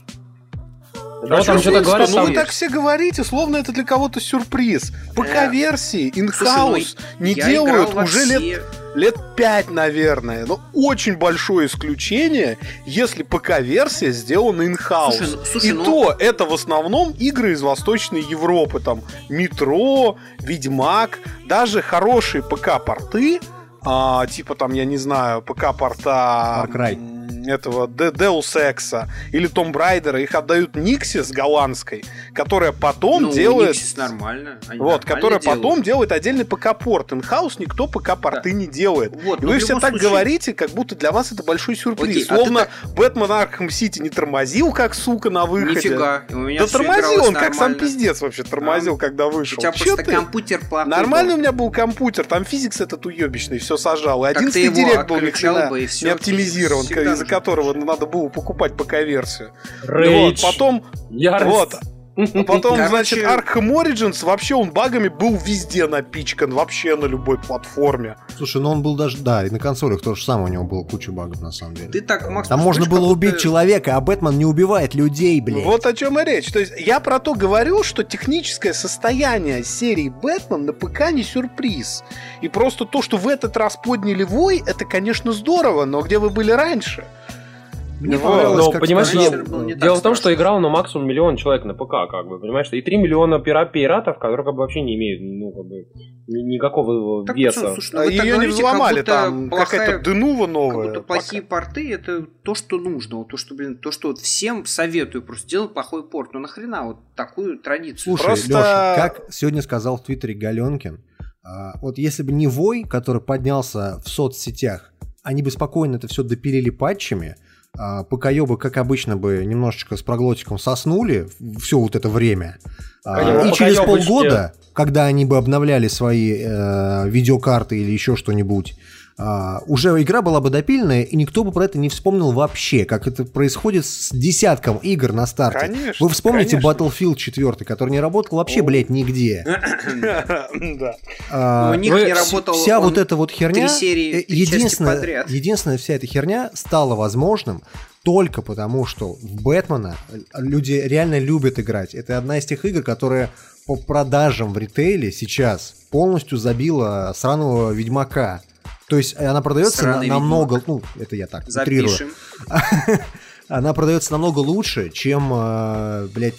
да, а там что-то говорят, ну вы так все говорите, словно это для кого-то сюрприз. ПК-версии, инхаус ну, не делают уже лет лет 5, наверное. Но очень большое исключение, если ПК-версия сделана in-house. Слушай, ну, слушай, И ну... то это в основном игры из Восточной Европы. Там Метро, Ведьмак, даже хорошие ПК-порты, а, типа там, я не знаю, ПК-порта... Far Cry этого Deus Ex или Tomb Raider а, их отдают Nixxes голландской, которая потом ну, делает... Никсис нормально. Они вот, которая делают. потом делает отдельный ПК-порт. In-house никто ПК-порты да. не делает. Вот, И вы все так случае... говорите, как будто для вас это большой сюрприз. Окей, Словно а ты... Бэтмен Arkham City не тормозил, как сука, на выходе. Нифига. У меня да тормозил он, как сам пиздец вообще тормозил, а, когда вышел. У тебя Чё просто ты? компьютер плохой Нормально был. у меня был компьютер, там PhysX этот уебищный, все сажал. И 11 Direct был ни хрена не оптимизирован, из-за которого надо было покупать ПК-версию. Вот, потом... Ярость. Вот, а потом, Короче... значит, Arkham Origins, вообще он багами был везде напичкан, вообще на любой платформе. Слушай, ну он был даже, да, и на консолях то же самое, у него было куча багов, на самом деле. Ты так, Макс, Там можно было убить человека, а Бэтмен не убивает людей, блин. Вот о чем и речь. То есть я про то говорю, что техническое состояние серии Бэтмен на ПК не сюрприз. И просто то, что в этот раз подняли вой, это, конечно, здорово, но где вы были раньше? Мне ну, понравилось, но, как понимаешь, не, дело в том, что играл на максимум миллион человек на ПК, как бы, понимаешь, и 3 миллиона пират пиратов, которые как бы вообще не имеют, ну, как бы, никакого так, веса. Слушай, ну, Ее не взломали, там плохая, какая-то Денува новая. Как будто плохие порты это то, что нужно, вот то, что, блин, то, что вот всем советую просто сделать плохой порт. Ну нахрена вот такую традицию? Слушай, просто... Леша, как сегодня сказал в Твиттере Галенкин, а, вот если бы не Вой, который поднялся в соцсетях, они бы спокойно это все допилили патчами, а, ПК-ёбы, как обычно бы, немножечко с проглотиком соснули все вот это время. А, и через полгода, когда они бы обновляли свои э, видеокарты или еще что-нибудь, а, уже игра была бы допильная, и никто бы про это не вспомнил вообще, как это происходит с десятком игр на старте. Конечно, Вы вспомните конечно. Battlefield 4, который не работал вообще, блядь, нигде. [COUGHS] Да. А, Ну, у них не работал вся вот эта вот херня, серии, э, единственная, единственная вся эта херня стала возможным только потому, что в Бэтмена люди реально любят играть. Это одна из тех игр, которая по продажам в ритейле сейчас полностью забила сраного Ведьмака. То есть она продается на- намного, ну, это я так. Запишем. [LAUGHS] Она продается намного лучше, чем, э, блядь,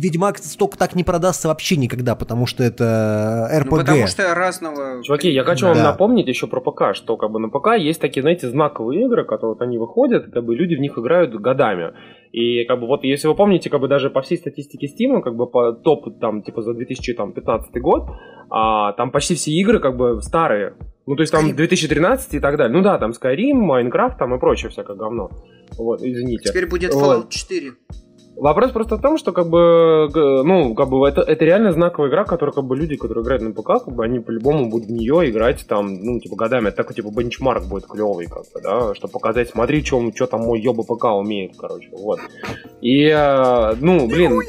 Ведьмак столько так не продастся вообще никогда, потому что это Ну, РПГ. потому что разного... Чуваки, я хочу Да. вам напомнить еще про ПК, что как бы на ПК есть такие, знаете, знаковые игры, которые вот они выходят, и, как бы люди в них играют годами. И как бы вот если вы помните, как бы даже по всей статистике Steam, как бы по топ там типа за 2015 год, а, там почти все игры как бы старые. Ну, то есть там Skyrim. 2013 и так далее. Ну да, там Skyrim, Minecraft там и прочее всякое говно. Вот, извините. Теперь будет. Fallout 4. Вопрос просто в том, что как бы, ну, как бы это, это реально знаковая игра, которую как бы люди, которые играют на ПК, как бы они по-любому будут в нее играть там, ну, типа, годами. Это такой, типа, бенчмарк будет клевый, как бы, да, чтобы показать, смотри, что там мой ёба ПК умеет, короче, вот. И, э, ну, блин,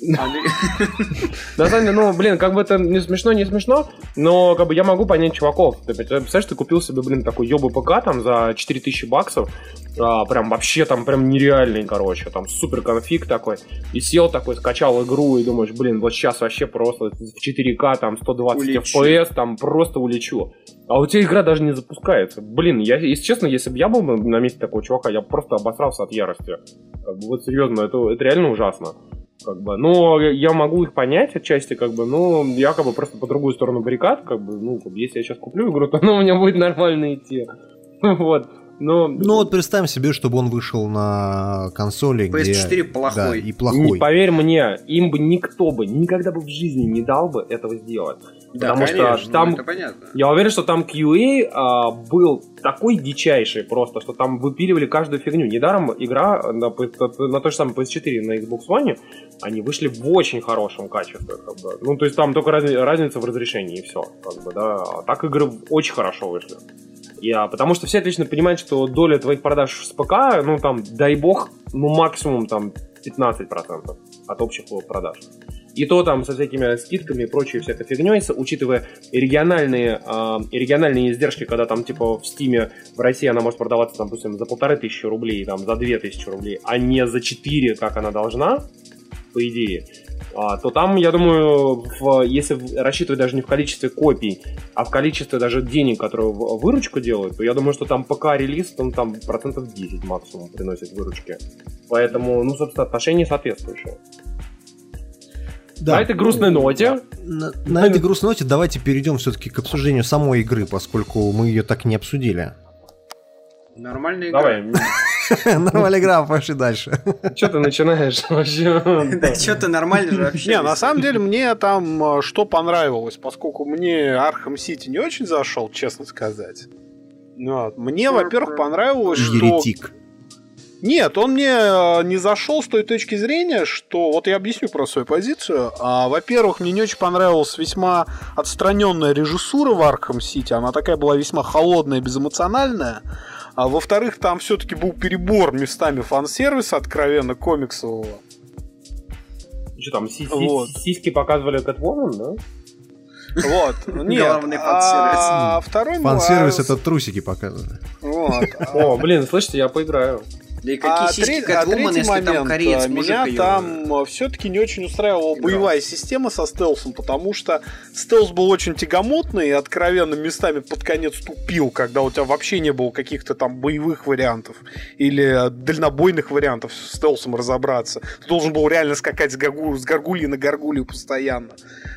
[LAUGHS] на самом деле, ну, блин, как бы это не смешно, не смешно, но как бы я могу понять чуваков. Ты представляешь, ты купил себе, блин, такой ёбы ПК там за 4000 баксов, а, прям вообще там прям нереальный, короче, там супер конфиг такой, и сел такой, скачал игру и думаешь, блин, вот сейчас вообще просто в 4К, там 120 Улечу. FPS, там просто улечу. А у тебя игра даже не запускается. Блин, я, если честно, если бы я был на месте такого чувака, я бы просто обосрался от ярости. Вот серьезно, это, это реально ужасно. Как бы, но я могу их понять отчасти, как бы, ну, я как бы просто по другую сторону баррикад, как бы, ну, как бы, если я сейчас куплю игру, то она у меня будет нормально идти. [LAUGHS] Вот. Но, Ну вот представим себе, чтобы он вышел на консоли, где... PS4 плохой. Да, и не- плохой. поверь мне, им бы никто бы никогда бы в жизни не дал бы этого сделать. Да, Потому что конечно, ну, там- это понятно. Я уверен, что там QA а, был такой дичайший просто, что там выпиливали каждую фигню. Недаром игра на, PS- на той же самой PS4 и на Xbox One, они вышли в очень хорошем качестве. Как бы. Ну, то есть там только разни- разница в разрешении и все. Как бы, да. А так игры очень хорошо вышли. Я, потому что все отлично понимают, что доля твоих продаж с ПК, ну там, дай бог, ну максимум там 15% от общих продаж. И то там со всякими скидками и прочей всякой фигней, учитывая региональные, и региональные издержки, когда там типа в Стиме в России она может продаваться, там, допустим, за полторы тысячи рублей, там, за две тысячи рублей, а не за четыре, как она должна, по идее, а, то там, я думаю, в- если рассчитывать даже не в количестве копий, а в количестве даже денег, которые в- выручку делают, то я думаю, что там ПК-релиз, он там процентов 10 максимум приносит выручки. Поэтому, ну, собственно, отношение соответствующее. Да. На этой грустной ноте На, на этой грустной ноте давайте перейдем все-таки к обсуждению самой игры, поскольку мы ее так не обсудили. Нормальная игра. Давай, [LAUGHS] Нормальная игра, пошли дальше. что ты начинаешь вообще? [LAUGHS] Да что-то нормально же вообще. Не, на самом деле мне там э, что понравилось, поскольку мне Arkham City не очень зашел, честно сказать. Ну. Мне, во-первых, понравилось, что... Еретик. Нет, он мне э, не зашел с той точки зрения, что... Вот я объясню про свою позицию. А, во-первых, мне не очень понравилась весьма отстраненная режиссура в Arkham City. Она такая была весьма холодная, безэмоциональная. А во-вторых, там все-таки был перебор местами фан-сервиса, откровенно комиксового. Что там, си- си- Вот. сиськи показывали Кэтвумен, да? Вот. [LAUGHS] Нет. Главный а второй Фан-сервис это трусики показывали. Вот. О, блин, слышите, я поиграю. Да и какие А, сиськи треть- а Кэтвумен, третий если там момент, кореец а, мужик меня её- там все-таки не очень устраивала играл. боевая система со стелсом, потому что стелс был очень тягомотный и откровенно местами под конец тупил, когда у тебя вообще не было каких-то там боевых вариантов или дальнобойных вариантов с стелсом разобраться. Ты должен был реально скакать с, гаргу... с гаргульи на гаргулью постоянно.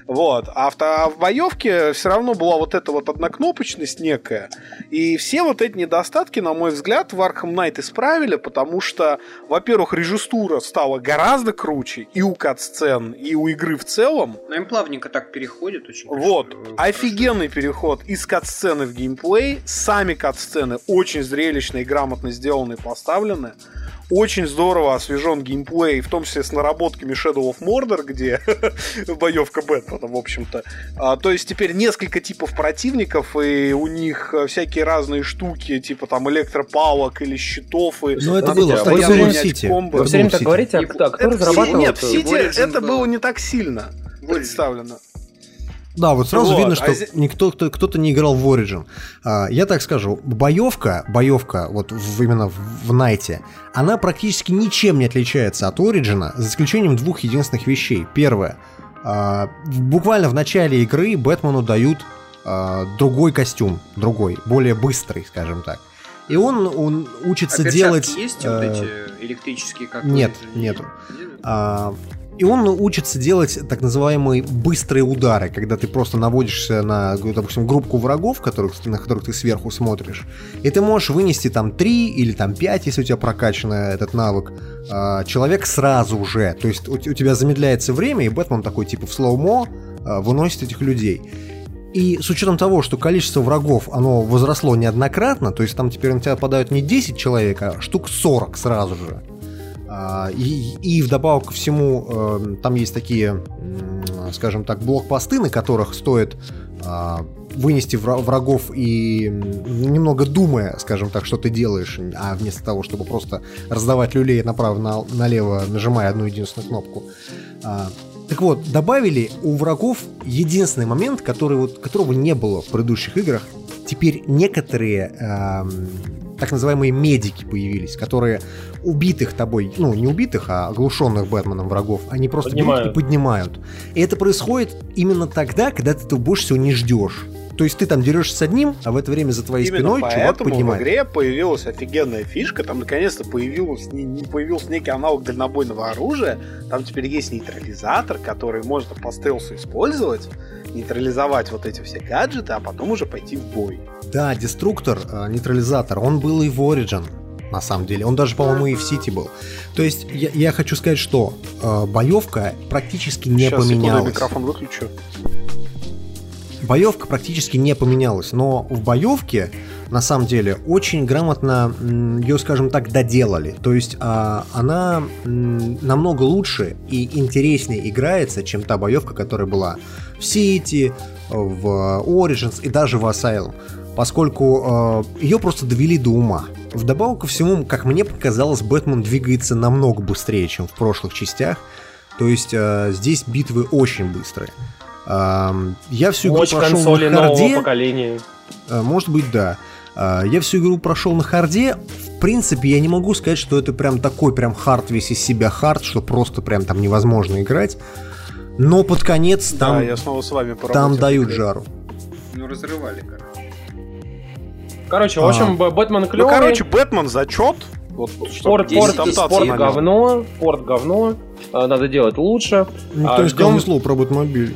Вот. А в, а в боевке все равно была вот эта вот однокнопочность некая. И все вот эти недостатки, на мой взгляд, в Arkham Knight исправили, потому что, во-первых, режиссура стала гораздо круче и у кат-сцен, и у игры в целом. Ну, им плавненько так переходит очень. Вот, хорошо. офигенный переход из кат-сцены в геймплей. Сами кат-сцены очень зрелищные, грамотно сделаны и поставлены. Очень здорово освежен геймплей, в том числе с наработками Shadow of Mordor, где [LAUGHS] боевка Бэтмена, в общем-то. А, то есть теперь несколько типов противников, и у них э, всякие разные штуки, типа там электропалок или щитов. И Ну, это было а в вы Сити. Вы все время так говорите, а кто, кто разрабатывал Нет, в это? Сити это был. было не так сильно представлено. Да, вот сразу Вот, видно, а что зе- никто кто, кто-то не играл в Origin. А, я так скажу, боевка, боевка вот в- именно в, в Найте, она практически ничем не отличается от Origin, за исключением двух единственных вещей. Первое, а, буквально в начале игры Бэтмену дают а, другой костюм, другой, более быстрый, скажем так. И он, он учится А делать... есть э, вот эти электрические, как нет, нету. Нет? А, и он учится делать так называемые быстрые удары, когда ты просто наводишься на, допустим, группку врагов, которых, на которых ты сверху смотришь, и ты можешь вынести там 3 или там 5, если у тебя прокачан этот навык, а, человек сразу же. То есть у, тебя замедляется время, и Бэтмен такой типа в слоумо а, выносит этих людей. И с учетом того, что количество врагов, оно возросло неоднократно, то есть там теперь на тебя попадают не 10 человек, а штук 40 сразу же. А, И, и вдобавок ко всему, э, там есть такие, скажем так, блокпосты, на которых стоит а, вынести вра- врагов и немного думая, скажем так, что ты делаешь, а вместо того, чтобы просто раздавать люлей направо-налево, нажимая одну единственную кнопку. А, Так вот, добавили у врагов единственный момент, который вот, которого не было в предыдущих играх. Теперь некоторые эм, так называемые медики появились, которые убитых тобой, ну не убитых, а оглушенных Бэтменом врагов, они просто берут Поднимают. и поднимают. И это происходит именно тогда, когда ты этого больше всего не ждешь. То есть ты там дерешься с одним, а в это время за твоей Именно спиной чувак поэтому в поднимает. игре появилась офигенная фишка. Там наконец-то появился, не, не появился некий аналог дальнобойного оружия. Там теперь есть нейтрализатор, который можно по стелсу использовать, нейтрализовать вот эти все гаджеты, а потом уже пойти в бой. Да, деструктор, э, нейтрализатор, он был и в Origin, на самом деле. Он даже, по-моему, и в Сити был. То есть, я, я хочу сказать, что э, боевка практически не Сейчас, поменялась. микрофон выключу. Боевка практически не поменялась, но в боевке, на самом деле, очень грамотно ее, скажем так, доделали. То есть а, она намного лучше и интереснее играется, чем та боевка, которая была в Сити, в Origins и даже в Asylum. Поскольку ее просто довели до ума. Вдобавок ко всему, как мне показалось, Бэтмен двигается намного быстрее, чем в прошлых частях. То есть э, здесь битвы очень быстрые. Я всю игру Мощь прошел консоли на нового харде. поколения. Э, Может быть, да. А, Я всю игру прошел на харде. В принципе, я не могу сказать, что это прям такой прям хард весь из себя хард, что просто прям там невозможно играть. Но под конец Да, там, я снова с вами там дают жару. Ну, разрывали, короче. Короче, в А. общем, Б- Бэтмен Ну, клевый. короче, Бэтмен зачет. Вот, Спорт, чтобы спорт, там спорт тацию говно, спорт говно, а, надо делать лучше. Никто А, не сказал ждем- ни слова про Бэтмобиль.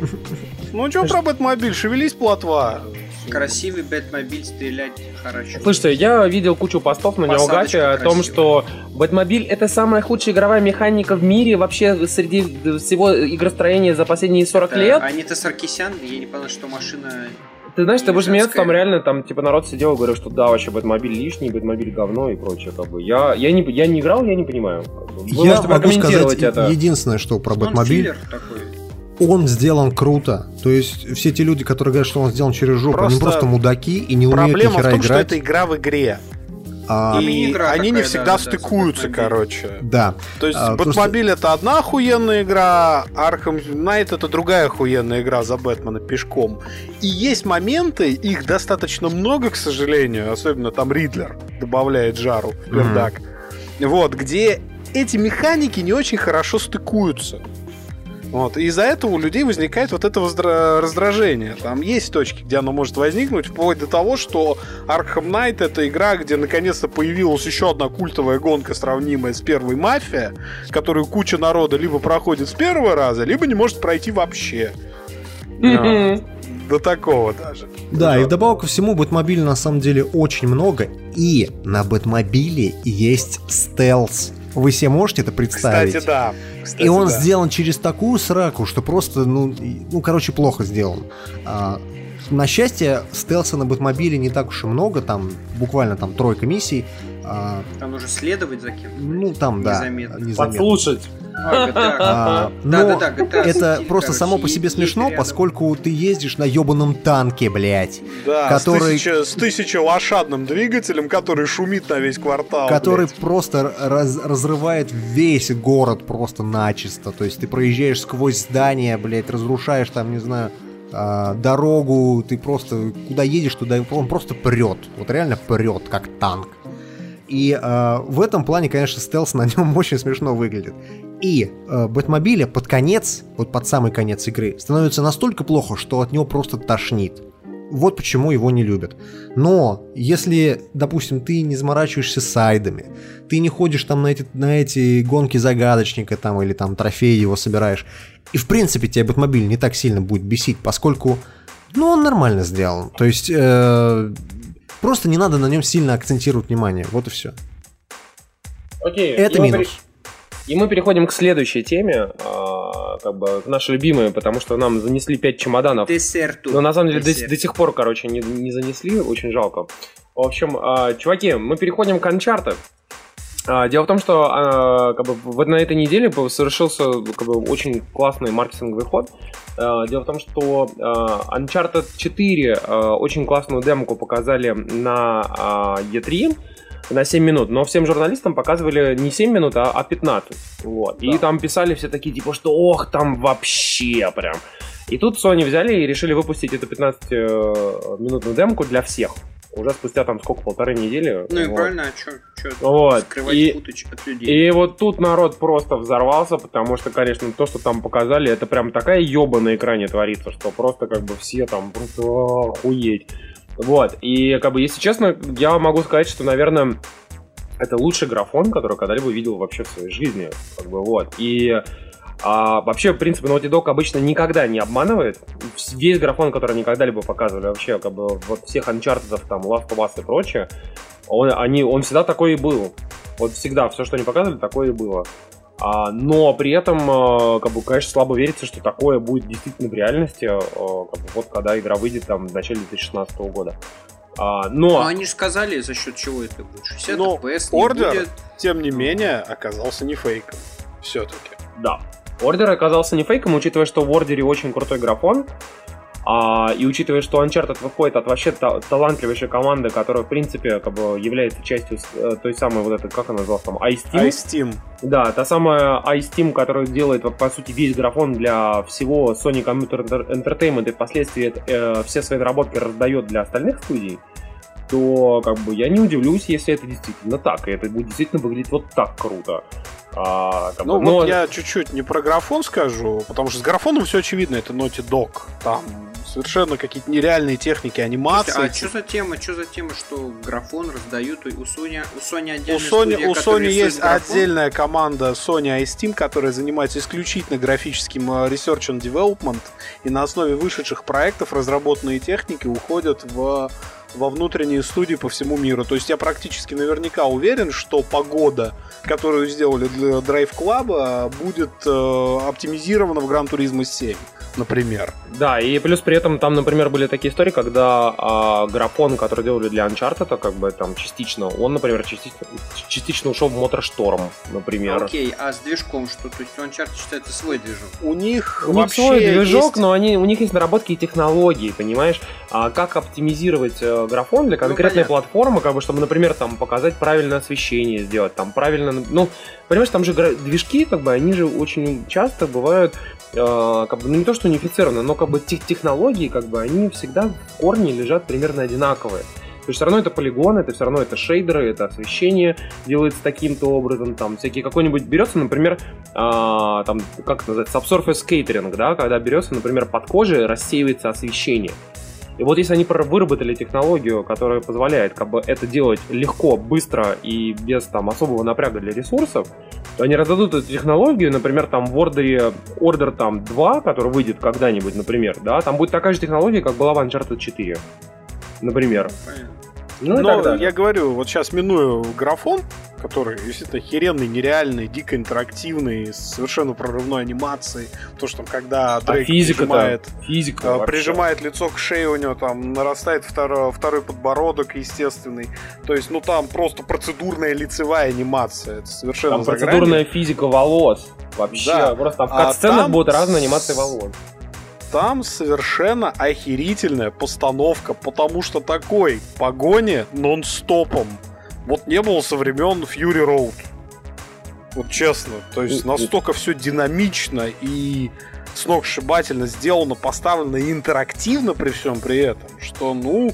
Ну, что про Бэтмобиль? Шевелись, плотва. Красивый Бэтмобиль стрелять хорошо. Слушайте, я видел кучу постов на Посадочка Неогате о том, красивая. что Бэтмобиль это самая худшая игровая механика в мире вообще среди всего игростроения за последние 40 Это лет. Анита Саркисян, я не понял, что машина... Ты знаешь, ты будешь смеяться, там реально там типа народ сидел и говорил, что да, вообще Бэтмобиль лишний, Бэтмобиль говно и прочее. Как бы. я, я, не, я не играл, я не понимаю. Вы Я могу сказать это. единственное, что про Бэтмобиль. Он сделан круто. То есть все те люди, которые говорят, что он сделан через жопу, они Просто просто мудаки и не умеют Проблема в том, что играть. это игра в игре. А, И И мини-игра они не такая, всегда да, да, стыкуются, Бэтмобиль. короче. Да. То есть А, Бэтмобиль это одна охуенная игра, Arkham Knight это другая охуенная игра за Бэтмена пешком. И есть моменты, их достаточно много, к сожалению, особенно там Ридлер добавляет жару в пердак. Вот, где эти механики не очень хорошо стыкуются. Вот, и из-за этого у людей возникает вот это раздражение. Там есть точки, где оно может возникнуть, вплоть до того, что Arkham Knight это игра, где наконец-то появилась еще одна культовая гонка, сравнимая с первой Мафия, которую куча народа либо проходит с первого раза, либо не может пройти вообще. Да, До такого даже. Да, и вдобавок ко всему, Бэтмобиля на самом деле очень много. И на Бэтмобиле есть стелс. Вы себе можете это представить? Кстати, да. Кстати, И он да. сделан через такую сраку, что просто, ну, ну, короче, плохо сделан. А, на счастье, стелса на Бэтмобиле не так уж и много, там буквально там тройка миссий. А, Там нужно следовать за кем-то. ну, там, да, Незаметно. незаметно. Подслушать. [LAUGHS] А, GTA. А, Да, но да, да, GTA это стиль, просто короче, само по себе смешно, поскольку ты ездишь на ебаном танке, блядь. Да, Который- с, тысяча, с тысячелошадным двигателем, который шумит на весь квартал. который блядь. просто раз- разрывает весь город просто начисто. То есть ты проезжаешь сквозь здания, блядь, разрушаешь там, не знаю, а, дорогу, ты просто куда едешь, туда он просто прет. Вот реально прет, как танк. И а, в этом плане, конечно, стелс на нем [LAUGHS] очень смешно выглядит. И э, Бэтмобиля под конец, вот под самый конец игры, становится настолько плохо, что от него просто тошнит. Вот почему его не любят. Но если, допустим, ты не заморачиваешься сайдами, ты не ходишь там на эти, на эти гонки загадочника там или там трофеи его собираешь, и в принципе тебя Бэтмобиль не так сильно будет бесить, поскольку, ну, он нормально сделан. То есть э, просто не надо на нем сильно акцентировать внимание. Вот и все. Окей. Это и мы минус. пере- И мы переходим к следующей теме, а, как бы к нашей любимой, потому что нам занесли 5 чемоданов. Десерту. Но на самом деле до, Десерт. до сих пор, короче, не, не занесли, очень жалко. В общем, а, чуваки, мы переходим к Uncharted. А, Дело в том, что а, как бы, вот на этой неделе совершился как бы, очень классный маркетинговый ход. А, Дело в том, что Uncharted 4 а, очень классную демку показали на а, E3 на 7 минут, но всем журналистам показывали не 7 минут, а, а 15. Вот. И там писали все такие, типа, что ох, там вообще прям. И тут Sony взяли и решили выпустить эту 15-минутную демку для всех. Уже спустя там сколько, полторы недели. Ну и Вот. правильно, а чё Вот. скрывать И- футаж от людей? И вот тут народ просто взорвался, потому что, конечно, то, что там показали, это прям такая еба на экране творится, что просто как бы все там просто «А, охуеть. Вот. И как бы, если честно, я могу сказать, что, наверное, это лучший графон, который когда-либо видел вообще в своей жизни. Как бы, вот. И а, вообще, в принципе, Naughty Dog обычно никогда не обманывает. Весь графон, который они когда-либо показывали, вообще, как бы, вот всех Uncharted, там, Last of Us и прочее, он, они, он всегда такой и был. Вот всегда, все, что они показывали, такое и было. А, но при этом, э, как бы, конечно, слабо верится, что такое будет действительно в реальности, э, как бы, вот когда игра выйдет там в начале 2016 года. А, но... Ну, они же сказали, за счет чего это будет. 60 Ну, FPS не Order, будет. тем не менее, оказался не фейком. Все-таки. Да. Ордер оказался не фейком, учитывая, что в Ордере очень крутой графон. А, и учитывая, что Uncharted выходит от вообще та- талантливейшей команды, которая, в принципе, как бы является частью э, той самой вот этой, как она называлась там, Ice Team. Ice Team. Да, та самая Ice Team, которая делает, по сути, весь графон для всего Sony Computer Entertainment и впоследствии э, все свои наработки раздает для остальных студий, то как бы я не удивлюсь, если это действительно так, и это будет действительно выглядеть вот так круто. А, Ну бы, но- вот я чуть-чуть не про графон скажу, потому что с графоном все очевидно, это Naughty Dog. Там совершенно какие-то нереальные техники анимации. Слушайте, а что за тема? Что за тема, что графон раздают у Sony, у Sony У отдельная Sony, студия, у Sony есть графон? отдельная команда Sony Ice Team, которая занимается исключительно графическим э, research and development, и на основе вышедших проектов разработанные техники уходят в во внутренние студии по всему миру. То есть я практически наверняка уверен, что погода, которую сделали для Drive Club, будет э, оптимизирована в Gran Turismo 7, например. Да, и плюс при этом там, например, были такие истории, когда а, графон, который делали для Uncharted, как бы там частично, он, например, частично, частично ушел в Motorstorm, например. Окей, а с движком что? То есть у Uncharted считается свой движок? У них У них вообще свой движок, есть... но они, у них есть наработки и технологии, понимаешь? А как оптимизировать э, графон для конкретной понятно. платформы, как бы, чтобы, например, там показать правильное освещение, сделать, там правильно, ну, понимаешь, там же гра- движки, как бы, они же очень часто бывают, как бы, ну не то что унифицированы, но как бы тех технологии, как бы, они всегда в корне лежат примерно одинаковые. То есть все равно это полигон, это все равно это шейдеры, это освещение делается таким-то образом, там всякие какой-нибудь берется, например, а, там, как это называется, subsurface catering, да, когда берется, например, под кожей рассеивается освещение. И вот если они выработали технологию, которая позволяет как бы это делать легко, быстро и без там особого напряга для ресурсов, то они раздадут эту технологию, например, там в ордере Order там 2, который выйдет когда-нибудь, например, да, там будет такая же технология, как была в Uncharted 4. Например. Понятно. Ну, Но так далее. я говорю, вот сейчас миную графон, который действительно херенный, нереальный, дико интерактивный, с совершенно прорывной анимацией. То, что там, когда Дрейк а физика прижимает, физика э, прижимает лицо к шее, у него там нарастает второй, второй подбородок естественный. То есть, ну там просто процедурная лицевая анимация. Это совершенно Там процедурная физика волос. Вообще, Да. просто там в А кат-сценах там будут разные анимации волос. Там совершенно охерительная постановка, потому что такой погони нон-стопом вот не было со времен Fury Road. Вот честно. То есть настолько все динамично и сногсшибательно сделано, поставлено и интерактивно при всем при этом, что, ну,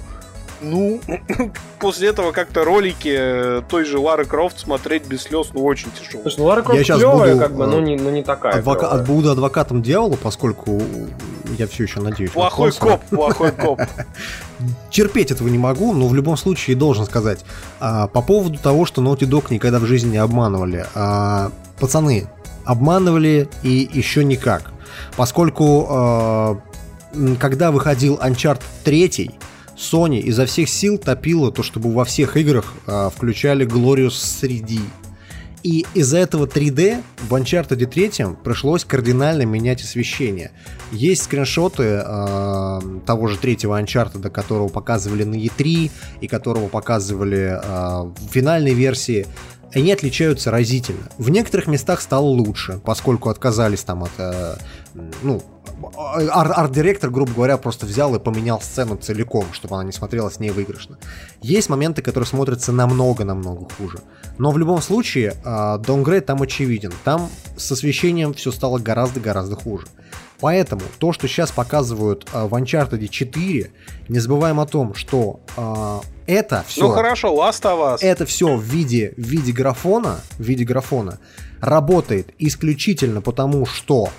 ну, [LAUGHS] после этого как-то ролики э, той же Лары Крофт смотреть без слез, ну, очень тяжело. Слушай, ну Лара Крофт щас клевая, буду, как бы, э, но не, но не такая. Адвока... клевая. Буду адвокатом дьявола, поскольку я все еще надеюсь. на Плохой спонсора. коп, плохой коп. [LAUGHS] терпеть этого не могу, но в любом случае должен сказать. А, по поводу того, что Naughty Dog никогда в жизни не обманывали. А, пацаны, обманывали и еще никак. Поскольку а, когда выходил Uncharted 3, Sony изо всех сил топила то, чтобы во всех играх а, включали Glorious 3D. И из-за этого 3D в Uncharted 3 пришлось кардинально менять освещение. Есть скриншоты э, того же третьего Uncharted, которого показывали на E3 и которого показывали э, в финальной версии. Они отличаются разительно. В некоторых местах стало лучше, поскольку отказались там от... э, ну, арт-директор, грубо говоря, просто взял и поменял сцену целиком, чтобы она не смотрелась невыигрышно. Есть моменты, которые смотрятся намного-намного хуже. Но в любом случае, э, даунгрейд там очевиден. Там с освещением все стало гораздо-гораздо хуже. Поэтому то, что сейчас показывают э, в Uncharted 4, не забываем о том, что э, это все, Ну хорошо, Last of Us. это все в виде, в виде графона, в виде графона работает исключительно потому, что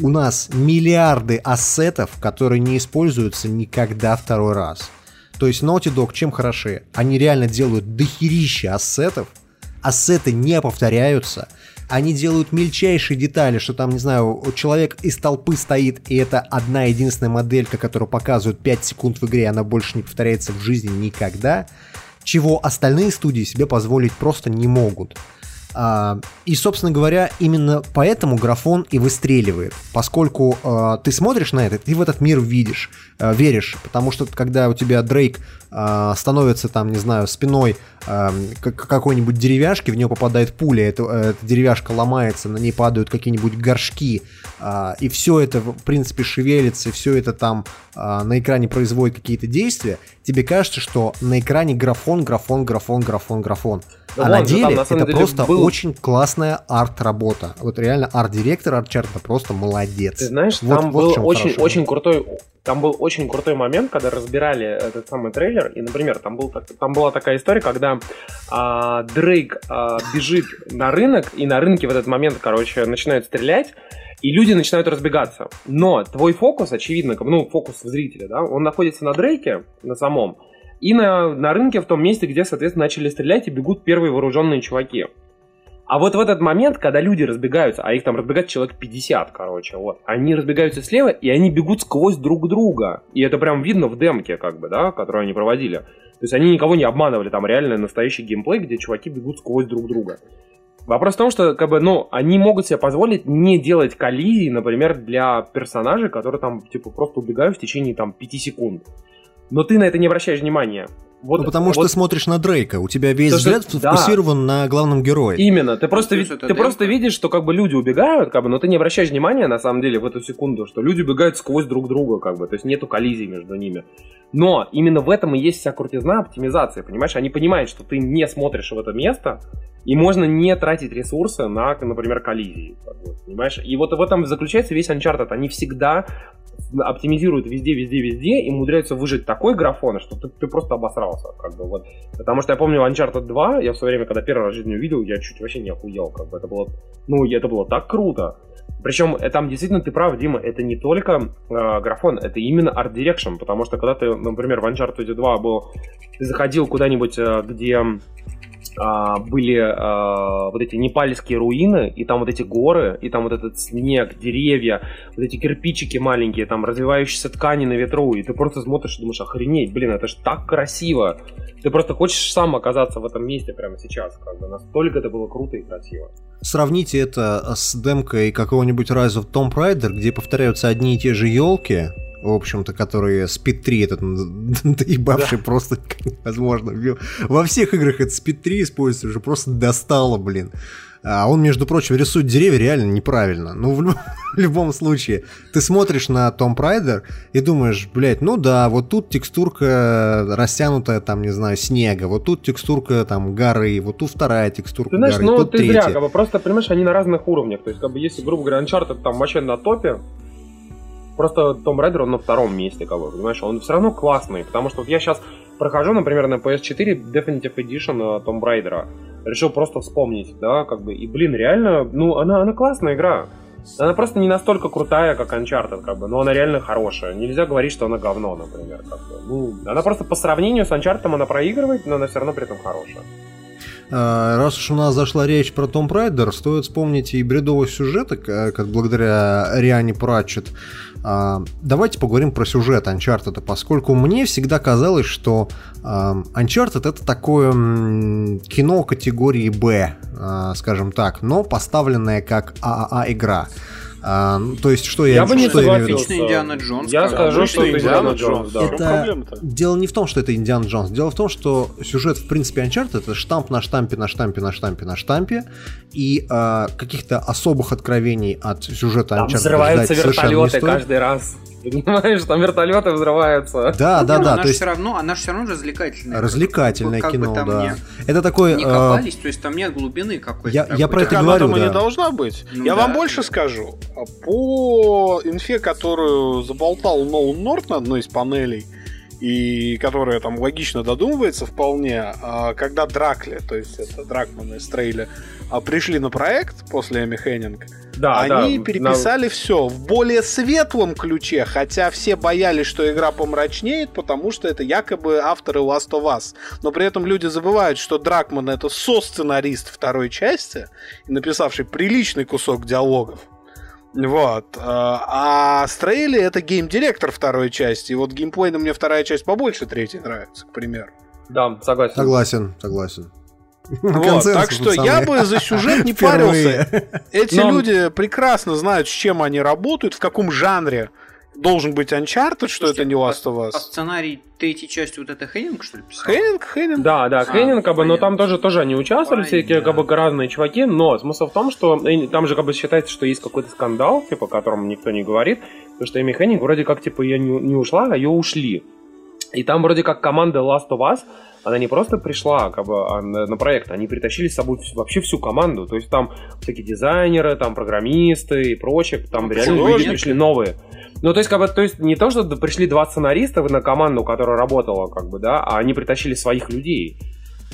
у нас миллиарды ассетов, которые не используются никогда второй раз. То есть Naughty Dog чем хороши? Они реально делают дохерища ассетов, ассеты не повторяются, они делают мельчайшие детали, что там, не знаю, человек из толпы стоит, и это одна единственная моделька, которую показывают 5 секунд в игре, она больше не повторяется в жизни никогда, чего остальные студии себе позволить просто не могут. А, и, собственно говоря, именно поэтому графон и выстреливает, поскольку а, ты смотришь на это, ты в этот мир видишь, а, веришь, потому что когда у тебя Дрейк становится там, не знаю, спиной какой-нибудь деревяшки, в нее попадает пуля, эта, эта деревяшка ломается, на ней падают какие-нибудь горшки, а, и все это, в принципе, шевелится, и все это там а, на экране производит какие-то действия, тебе кажется, что на экране графон, графон, графон, графон, графон. Да а на же там, деле на это деле, просто был- очень классная арт-работа. Вот реально арт-директор арт-чарта просто молодец. Ты знаешь, Вот- там вот был очень, хорошо. очень крутой, там был очень крутой момент, когда разбирали этот самый трейлер, и, например, там был, там была такая история, когда а, Дрейк а, бежит на рынок, и на рынке в этот момент, короче, начинают стрелять, и люди начинают разбегаться. Но твой фокус, очевидно, ну, фокус зрителя, да, он находится на Дрейке, на самом, и на, на рынке в том месте, где, соответственно, начали стрелять и бегут первые вооруженные чуваки. А вот в этот момент, когда люди разбегаются, а их там разбегается человек 50, короче, вот, они разбегаются слева, и они бегут сквозь друг друга. И это прям видно в демке, как бы, да, которую они проводили. То есть они никого не обманывали, там реально настоящий геймплей, где чуваки бегут сквозь друг друга. Вопрос в том, что, как бы, ну, они могут себе позволить не делать коллизий, например, для персонажей, которые там, типа, просто убегают в течение, там, 5 секунд. Но ты на это не обращаешь внимания. Вот, Ну, потому что вот ты смотришь на Дрейка, у тебя весь То, что- взгляд да. сфокусирован на главном герое. Именно, ты просто, ви- ты просто видишь, что как бы люди убегают, как бы, но ты не обращаешь внимания на самом деле в эту секунду, что люди убегают сквозь друг друга, как бы, то есть нету коллизии между ними. Но именно в этом и есть вся крутизна оптимизации, понимаешь? Они понимают, что ты не смотришь в это место, и можно не тратить ресурсы на, например, коллизии, как бы, понимаешь? И вот в этом заключается весь Uncharted. Они всегда оптимизируют везде, везде, везде и умудряются выжить такой графон, что ты, ты просто обосрался, как бы, вот. Потому что я помню Uncharted 2, я в свое время, когда первый раз в жизни увидел, я чуть вообще не охуел, как бы, это было, ну, это было так круто. Причем э, там действительно ты прав, Дима, это не только э, графон, это именно art direction, потому что когда ты, например, в Uncharted 2 был, ты заходил куда-нибудь, э, где а, были а, вот эти непальские руины, и там вот эти горы, и там вот этот снег, деревья, вот эти кирпичики маленькие, там развивающиеся ткани на ветру, и ты просто смотришь и думаешь, охренеть, блин, это же так красиво. Ты просто хочешь сам оказаться в этом месте прямо сейчас, как бы настолько это было круто и красиво. Сравните это с демкой какого-нибудь Rise of Tomb Raider, где повторяются одни и те же елки, в общем-то, которые Speed 3 этот доебавший да. просто [LAUGHS] невозможно. Во всех играх это Speed 3 используется, уже просто достало, блин. А он, между прочим, рисует деревья реально неправильно. Ну, в, [LAUGHS] в любом случае, ты смотришь на Том Прайдер и думаешь, блядь, ну да, вот тут текстурка растянутая, там, не знаю, снега, вот тут текстурка, там, горы, вот тут вторая текстурка ты знаешь, горы, ну, тут ты третья. зря, как бы, просто, понимаешь, они на разных уровнях. То есть, как бы, если, грубо говоря, Uncharted там вообще на топе, Просто Том Райдер, он на втором месте, как бы, понимаешь? Он все равно классный, потому что вот я сейчас прохожу, например, на PS4 Definitive Edition Том Райдера. Решил просто вспомнить, да, как бы, и, блин, реально, ну, она, она классная игра. Она просто не настолько крутая, как Uncharted, как бы, но она реально хорошая. Нельзя говорить, что она говно, например. Как бы. Ну, она просто по сравнению с Uncharted она проигрывает, но она все равно при этом хорошая. А, раз уж у нас зашла речь про Том Прайдер, стоит вспомнить и бредовый сюжет, как благодаря Риане Пратчет. А, давайте поговорим про сюжет Uncharted, поскольку мне всегда казалось, что Uncharted это такое кино категории Б, а, скажем так, но поставленное как ААА игра. А, ну, то есть, что я, я бы не что согласился. Я Индиана Джонс. Я скажу, что это Индиана Джонс, да. Это... Дело не в том, что это Индиана Джонс. Дело в том, что сюжет, в принципе, Uncharted это штамп на штампе, на штампе, на штампе, на штампе. И э, каких-то особых откровений от сюжета Там Uncharted взрываются вертолеты каждый раз. Понимаешь, там вертолеты взрываются. Да, да, ну, да. Она то есть все равно, она все равно развлекательная. Развлекательное кино, да. Это такое. Не копались, э... то есть там нет глубины какой-то. Я, про это говорю, да. не должна быть. Ну, я вам больше скажу. По инфе, которую заболтал Ноун Норт на одной из панелей, и которая там логично додумывается вполне, а, когда Дракли, то есть это Дракман и Стрейли, а, пришли на проект после Эми Хеннинг, да, они да, переписали на... все в более светлом ключе, хотя все боялись, что игра помрачнеет, потому что это якобы авторы Last of Us. Но при этом люди забывают, что Дракман это со-сценарист второй части, написавший приличный кусок диалогов. Вот. А Стрейли это гейм-директор второй части. И вот геймплейно мне вторая часть побольше третьей нравится, к примеру. Да, согласен. Согласен, согласен. Вот, так что я бы за сюжет не парился. Эти Но... люди прекрасно знают, с чем они работают, в каком жанре должен быть Uncharted, что это не Last of Us. А сценарий третьей части вот это Хейнинг, что ли, писал? Хейнинг, Хейнинг. Да, да, а, Хейнинг, как бы, но там тоже, тоже они участвовали, понятно. всякие, как бы, разные чуваки, но смысл в том, что там же, как бы, считается, что есть какой-то скандал, типа, о котором никто не говорит, потому что Эми Хейнинг вроде как, типа, ее не, не ушла, а ее ушли. И там вроде как команда Last of Us она не просто пришла как бы, а на, на проект, они притащили с собой вообще всю команду. То есть там всякие дизайнеры, там программисты и прочее, там ну, реально люди пришли новые. Ну, то есть, как бы, то есть не то, что пришли два сценариста на команду, которая работала, как бы, да, а они притащили своих людей.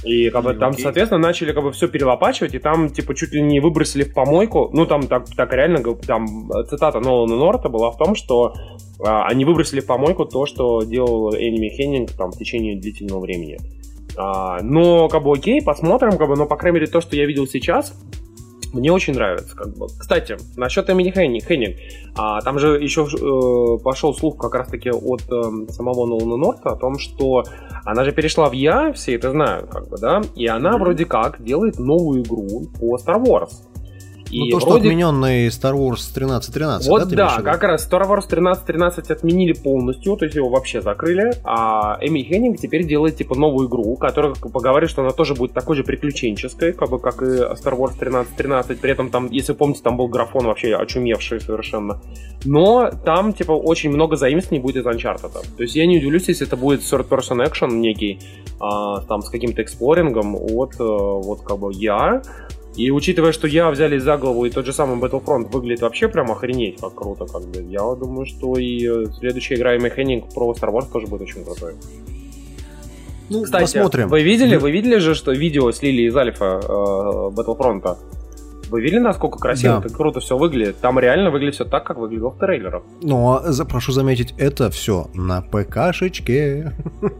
И как бы там, окей. соответственно, начали как бы все перелопачивать, и там, типа, чуть ли не выбросили в помойку. Ну, там так, так реально, там цитата Нолана Норта была в том, что а, они выбросили в помойку то, что делал Эними Хеннинг там в течение длительного времени. А, но, как бы, окей, посмотрим, как бы, но, по крайней мере, то, что я видел сейчас, мне очень нравится. Как бы. Кстати, насчет Эмили Хеннинг. А, там же еще э, пошел слух как раз-таки от э, самого Нолана Норта о том, что она же перешла в Я, все это знают, как бы, да, и она mm-hmm. вроде как делает новую игру по Star Wars. И ну, то, вроде... что отмененный Star Wars 1313, вот да? да, как раз Star Wars 1313 отменили полностью, то есть его вообще закрыли, а Эми Хеннинг теперь делает типа новую игру, которая поговорит, что она тоже будет такой же приключенческой, как бы как и Star Wars 1313, при этом там, если помните, там был графон вообще очумевший совершенно. Но там типа очень много заимствований будет из Uncharted. То есть я не удивлюсь, если это будет third-person action некий, а, там с каким-то эксплорингом от э, вот как бы я, и учитывая, что я взялись за голову и тот же самый Battlefront выглядит вообще прям охренеть, как круто, как бы. Я думаю, что и э, следующая игра Amy Hennig про Star Wars тоже будет очень крутой. Ну, Кстати, посмотрим. вы видели, вы видели же, что видео слили из альфа э, Battlefront? Вы видели, насколько красиво, Да. это круто все выглядит? Там реально выглядит все так, как выглядело в трейлерах. Но, за- прошу заметить, это все на ПКшечке.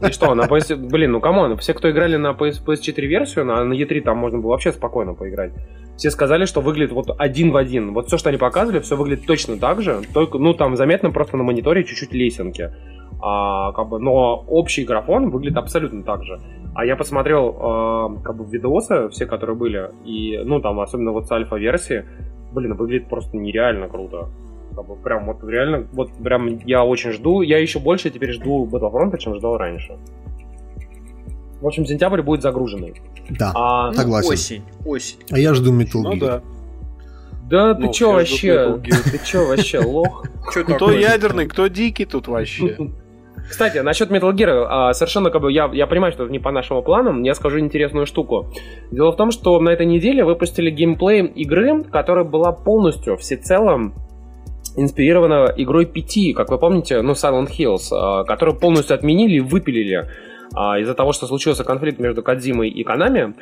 И что, на [LAUGHS] PS... Блин, ну come on, все, кто играли на PS, PS4 версию, на, на E3 там можно было вообще спокойно поиграть. Все сказали, что выглядит вот один в один. Вот все, что они показывали, все выглядит точно так же. Только, ну, там заметно просто на мониторе чуть-чуть лесенки. А, как бы, но общий графон выглядит абсолютно так же. А я посмотрел э, как бы видосы, все, которые были, и, ну, там, особенно вот с альфа-версии, блин, выглядит просто нереально круто. Как бы прям вот реально, вот прям я очень жду. Я еще больше теперь жду Battlefront, чем ждал раньше. В общем, сентябрь будет загруженный. Да. А, Ну, Согласен. Осень, осень. А я жду Metal Ну Gear. да. да ты Ну, чё я вообще? Ты чё вообще, лох? Кто ядерный, кто дикий тут вообще? [LAUGHS] Кстати, насчет Metal Gear, а, совершенно как бы я, я понимаю, что это не по нашим планам, я скажу интересную штуку. Дело в том, что на этой неделе выпустили геймплей игры, которая была полностью, всецело инспирирована игрой PT, как вы помните, ну, Silent Hills, а, которую полностью отменили и выпилили а, из-за того, что случился конфликт между Кадзимой и Канами.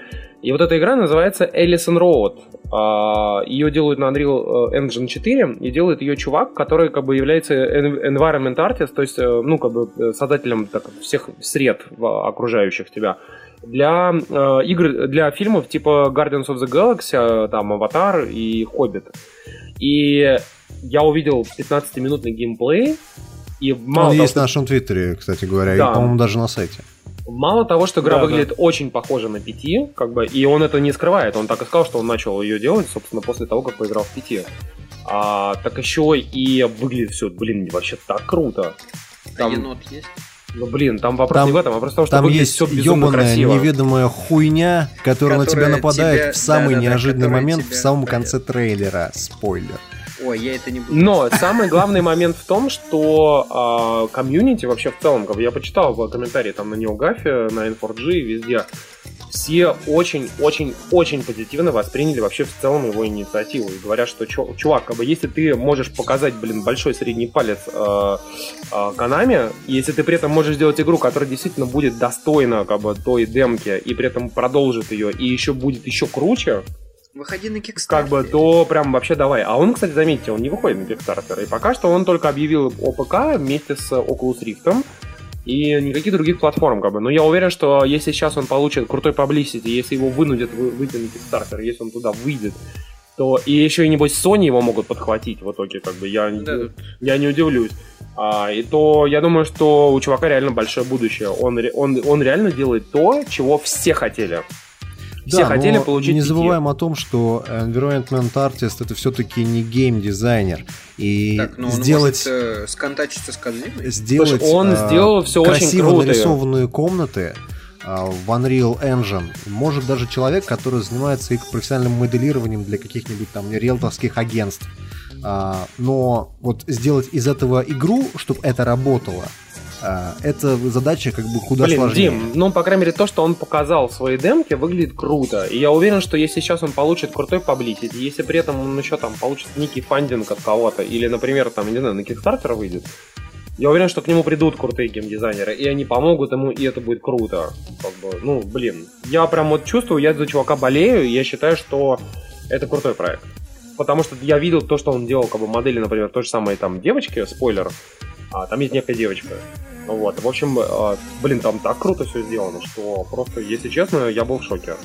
И вот эта игра называется Ellison Road. А, Ее делают на Unreal э, Engine 4, и делает ее чувак, который как бы является en- environment artist, то есть, э, ну, как бы э, создателем так, всех сред в- окружающих тебя. Для э, игр, для фильмов типа Guardians of the Galaxy, там, Аватар и Хоббит. И я увидел 15-минутный геймплей, и мало Он того, есть что- в нашем твиттере, кстати говоря, Да. и, по-моему, даже на сайте. Мало того, что игра Да, да. выглядит очень похожа на пяти, как бы, и он это не скрывает. Он так и сказал, что он начал ее делать, собственно, после того, как поиграл в пяти. А, так еще и выглядит все, блин, вообще так круто. А Там- енот есть? Ну, блин, там вопрос Там- не в этом, а просто в том, что Там выглядит есть все безумно ебаная красиво. неведомая хуйня, которая, на тебя Которая нападает тебя- в самый да-да-да, неожиданный которая момент в тебя- самом понятно. конце трейлера. Спойлер. Ой, я это не буду. Но самый главный момент в том, что а, комьюнити вообще в целом, как я почитал комментарии там на NeoGAF, на N4G, везде, все очень-очень-очень позитивно восприняли вообще в целом его инициативу. И говорят, что, чувак, как бы, если ты можешь показать, блин, большой средний палец э, Канами, и если ты при этом можешь сделать игру, которая действительно будет достойна как бы, той демки, и при этом продолжит ее, и еще будет еще круче, Выходи на Kickstarter. как бы, то прям вообще давай. А он, кстати, заметьте, он не выходит на Kickstarter. И пока что он только объявил ОПК вместе с Oculus Rift. И никаких других платформ, как бы. Но я уверен, что если сейчас он получит крутой publicity, если его вынудят вы- выйти на Kickstarter, если он туда выйдет, то и еще и небось Sony его могут подхватить в итоге, как бы я, Да, тут я не удивлюсь. А, и то я думаю, что у чувака реально большое будущее. Он, он, он реально делает то, чего все хотели. Все Да, хотели но получить не забываем о том, что environment artist это все-таки не гейм-дизайнер. И Так, ну он сделать, может э, сконтачиться с Кодзимой? сделать он а, сделал очень красиво круто. нарисованные комнаты а, в Unreal Engine может даже человек, который занимается их профессиональным моделированием для каких-нибудь там риэлторских агентств. А, но вот сделать из этого игру, чтобы это работало, это задача как бы куда Блин, сложнее. Дим, ну, по крайней мере, то, что он показал в своей демке, выглядит круто. И я уверен, что если сейчас он получит крутой паблисити, если при этом он еще там получит некий фандинг от кого-то, или, например, там, не знаю, на Kickstarter выйдет, я уверен, что к нему придут крутые геймдизайнеры, и они помогут ему, и это будет круто. Как бы, ну, блин. Я прям вот чувствую, я за чувака болею, и я считаю, что это крутой проект. Потому что я видел то, что он делал, как бы модели, например, той же самой там девочки, спойлер, а, там есть некая девочка. Вот, в общем, э, блин, там так круто все сделано, что просто, если честно, я был в шоке.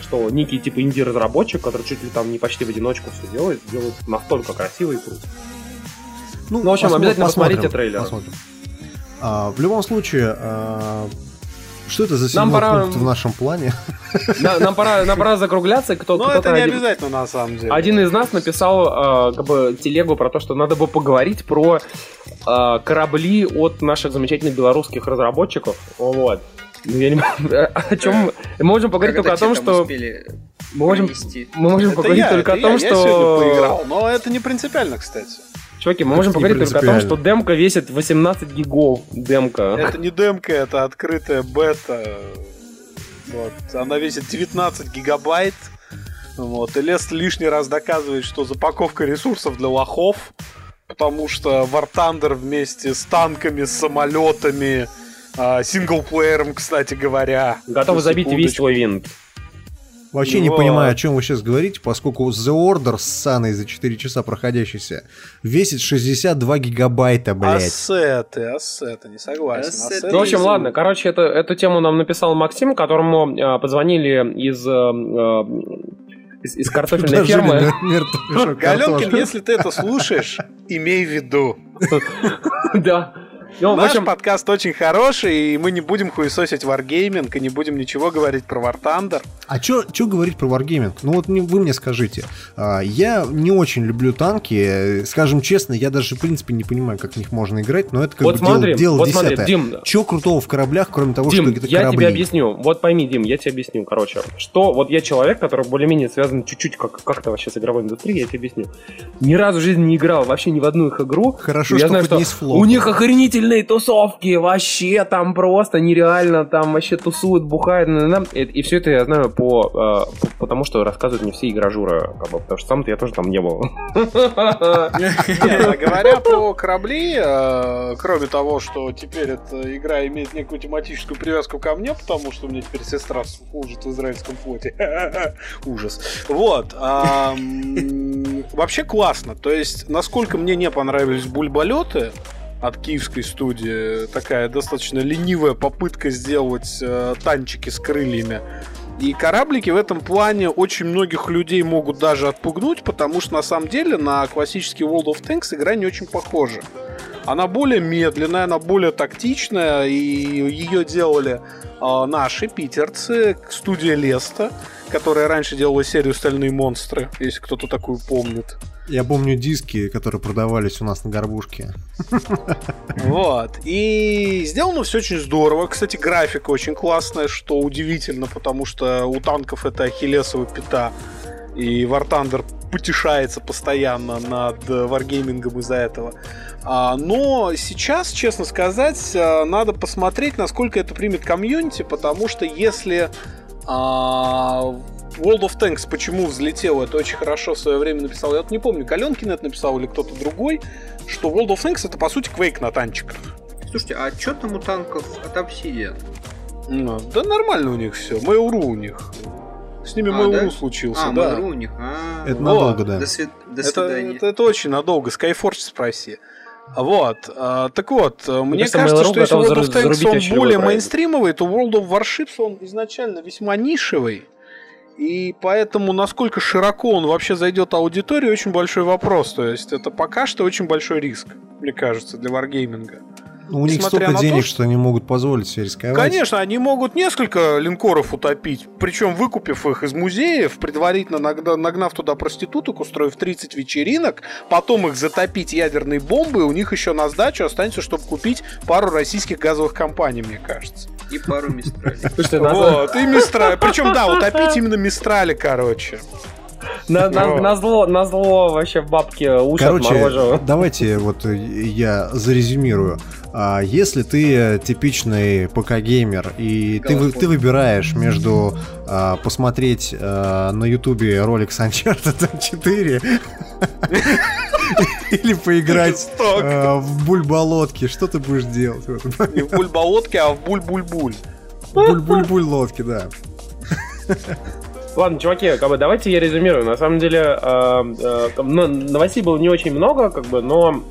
Что некий типа инди-разработчик, который чуть ли там не почти в одиночку все делает, делает настолько красиво и круто. Ну, в общем, обязательно посмотрите трейлер. посмотрим. А, в любом случае, а, что это за Нам седьмой пора- пункт в нашем плане? На- Нам пора, нам пора закругляться. Кто, Но кто-то это не один- обязательно на самом деле. Один из нас написал э, как бы телегу про то, что надо бы поговорить про э, корабли от наших замечательных белорусских разработчиков. Вот. Ну, я не [LAUGHS] о чем мы можем поговорить Когда только о том, что успели мы можем, мы можем Это поговорить я, только это о том, я, я сегодня что поиграл, но это не принципиально, кстати. Чуваки, мы Это можем поговорить только о том, что демка весит 18 гигов. Демка. Это не демка, это открытая бета. Вот. Она весит 19 гигабайт. Вот. И Лес лишний раз доказывает, что запаковка ресурсов для лохов. Потому что War Thunder вместе с танками, с самолетами, а, синглплеером, кстати говоря. Готовы на забить весь твой винт. Вообще не понимаю, о чем вы сейчас говорите, поскольку The Order с Саной за 4 часа проходящийся весит 62 гигабайта, блядь. Ассеты, ассеты, не согласен. Ассеты. Ассеты Ну, в общем, ладно, короче, это, эту тему нам написал Максим, которому э, позвонили из, э, из, из картофельной фермы. [LAUGHS] Галенкин, если ты это слушаешь, имей в виду. [LAUGHS] Да. Ну, в Наш общем, подкаст очень хороший, и мы не будем хуесосить Wargaming, и не будем ничего говорить про War Thunder. А что говорить про Wargaming? Ну вот не- вы мне скажите. А, Я не очень люблю танки. Скажем честно, я даже в принципе не понимаю, как в них можно играть, но это как вот бы дело- смотри, дело, вот смотри, десятое. Дим, Чего крутого в кораблях, кроме того, Дим, что это я корабли? тебе объясню. Вот пойми, Дим, я тебе объясню, короче. Что, вот я человек, который более-менее связан чуть-чуть как, как-то вообще с игровой индустрией, я тебе объясню. Ни разу в жизни не играл вообще ни в одну их игру. Хорошо, Я что знаю, хоть что не с флотом. у них охренительные тусовки, вообще там просто нереально, там вообще тусуют, бухают, на-на-на. и, и все это я знаю по, э, по- потому что рассказывают мне все игражуры, как бы, потому что сам-то я тоже там не был. А говоря про корабли, э, кроме того, что теперь эта игра имеет некую тематическую привязку ко мне, потому что у меня теперь сестра служит в израильском флоте. [LAUGHS] Ужас. Вот. Вообще классно. То есть, насколько мне не понравились бульболеты, от киевской студии такая достаточно ленивая попытка сделать э, танчики с крыльями. И кораблики в этом плане очень многих людей могут даже отпугнуть, потому что на самом деле на классический World of Tanks игра не очень похожа. Она более медленная, она более тактичная, и ее делали а, наши питерцы, студия Леста, которая раньше делала серию «Стальные монстры», если кто-то такую помнит. Я помню диски, которые продавались у нас на горбушке. Вот. И сделано все очень здорово. Кстати, графика очень классная, что удивительно, потому что у танков это ахиллесова пята. И War Thunder потешается постоянно над Wargaming из-за этого. А, но сейчас, честно сказать, э, надо посмотреть, насколько это примет комьюнити, потому что если а, World of Tanks почему взлетел, это очень хорошо в свое время написал, я вот не помню, Галенкин это написал или кто-то другой, что World of Tanks это по сути Quake на танчиках. Слушайте, а что там у танков от Obsidian? Ну, да нормально у них все. Mail.ru у них. С ними А, Mail.ru да? случился, А, да. Mail.ru у них. А, Это надолго, да. До, свид- до это, свидания. это, это очень надолго. Skyforge спроси. Вот. а, так вот, а, мне кажется, кажется, что если World of Tanks он более мейнстримовый, то World of Warships он изначально весьма нишевый. И поэтому, насколько широко он вообще зайдет аудитории, очень большой вопрос. То есть это пока что очень большой риск, мне кажется, для варгейминга. Ну, у них столько на то, денег, что- что они могут позволить себе рисковать. Конечно, они могут несколько линкоров утопить, причем выкупив их из музеев, предварительно нагна- нагнав туда проституток, устроив 30 вечеринок, потом их затопить ядерной бомбой, у них еще на сдачу останется, чтобы купить пару российских газовых компаний, мне кажется. И пару мистралей. [LAUGHS] Вот, и Мистрали. Причем, да, утопить именно Мистрали, короче. на, на, на зло, на зло вообще бабки уши Короче, отморожу. давайте вот я зарезюмирую. А, Если ты типичный ПК-геймер и ты, ты выбираешь между а, посмотреть а, на ютубе ролик с Uncharted [LAUGHS] 4 [LAUGHS] или поиграть [LAUGHS] а, в бульболодки, что ты будешь делать? Не в буль-болотке, а в буль-буль-буль. Буль-буль-буль лодки, да. Ладно, чуваки, как бы давайте я резюмирую. На самом деле, э, э, новостей было не очень много, как бы, но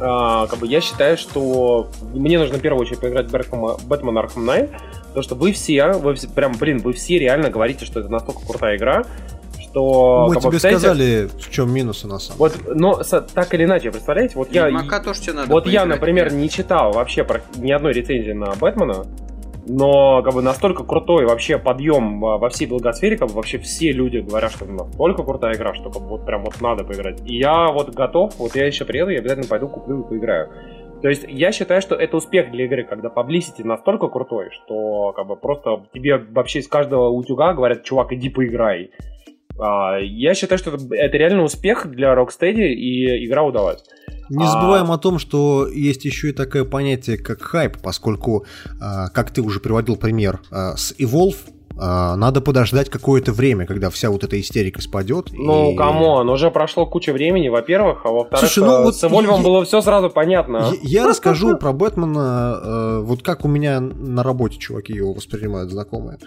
э, как бы я считаю, что мне нужно в первую очередь поиграть в Бэтмен, Бэтмен Arkham Knight, потому что вы все, вы все, прям, блин, вы все реально говорите, что это настолько крутая игра, что... Мы тебе представляете, сказали, в чем минусы на самом Вот, но так или иначе, представляете, вот я... Ведьмака тоже тебе надо Вот я, например, не читал вообще про- ни одной рецензии на Бэтмена, но как бы настолько крутой вообще подъем а, во всей благосфере, как бы вообще все люди говорят, что настолько крутая игра, что как бы вот прям вот надо поиграть. И я вот готов, вот я еще приеду, я обязательно пойду куплю и поиграю. То есть я считаю, что это успех для игры, когда publicity настолько крутой, что как бы просто тебе вообще из каждого утюга говорят, чувак, иди поиграй. А, я считаю, что это, это реально успех для Rocksteady, и игра удалась. Не А- забываем о том, что есть еще и такое понятие, как хайп, поскольку, а, как ты уже приводил пример а, с Evolve, а, надо подождать какое-то время, когда вся вот эта истерика спадет. Ну, и- come on, уже прошло куча времени, во-первых, а во-вторых, Слушай, ну э, вот с Evolve ом я- было все сразу понятно. Я, я расскажу про Бэтмена, э, вот как у меня на работе чуваки его воспринимают, знакомые.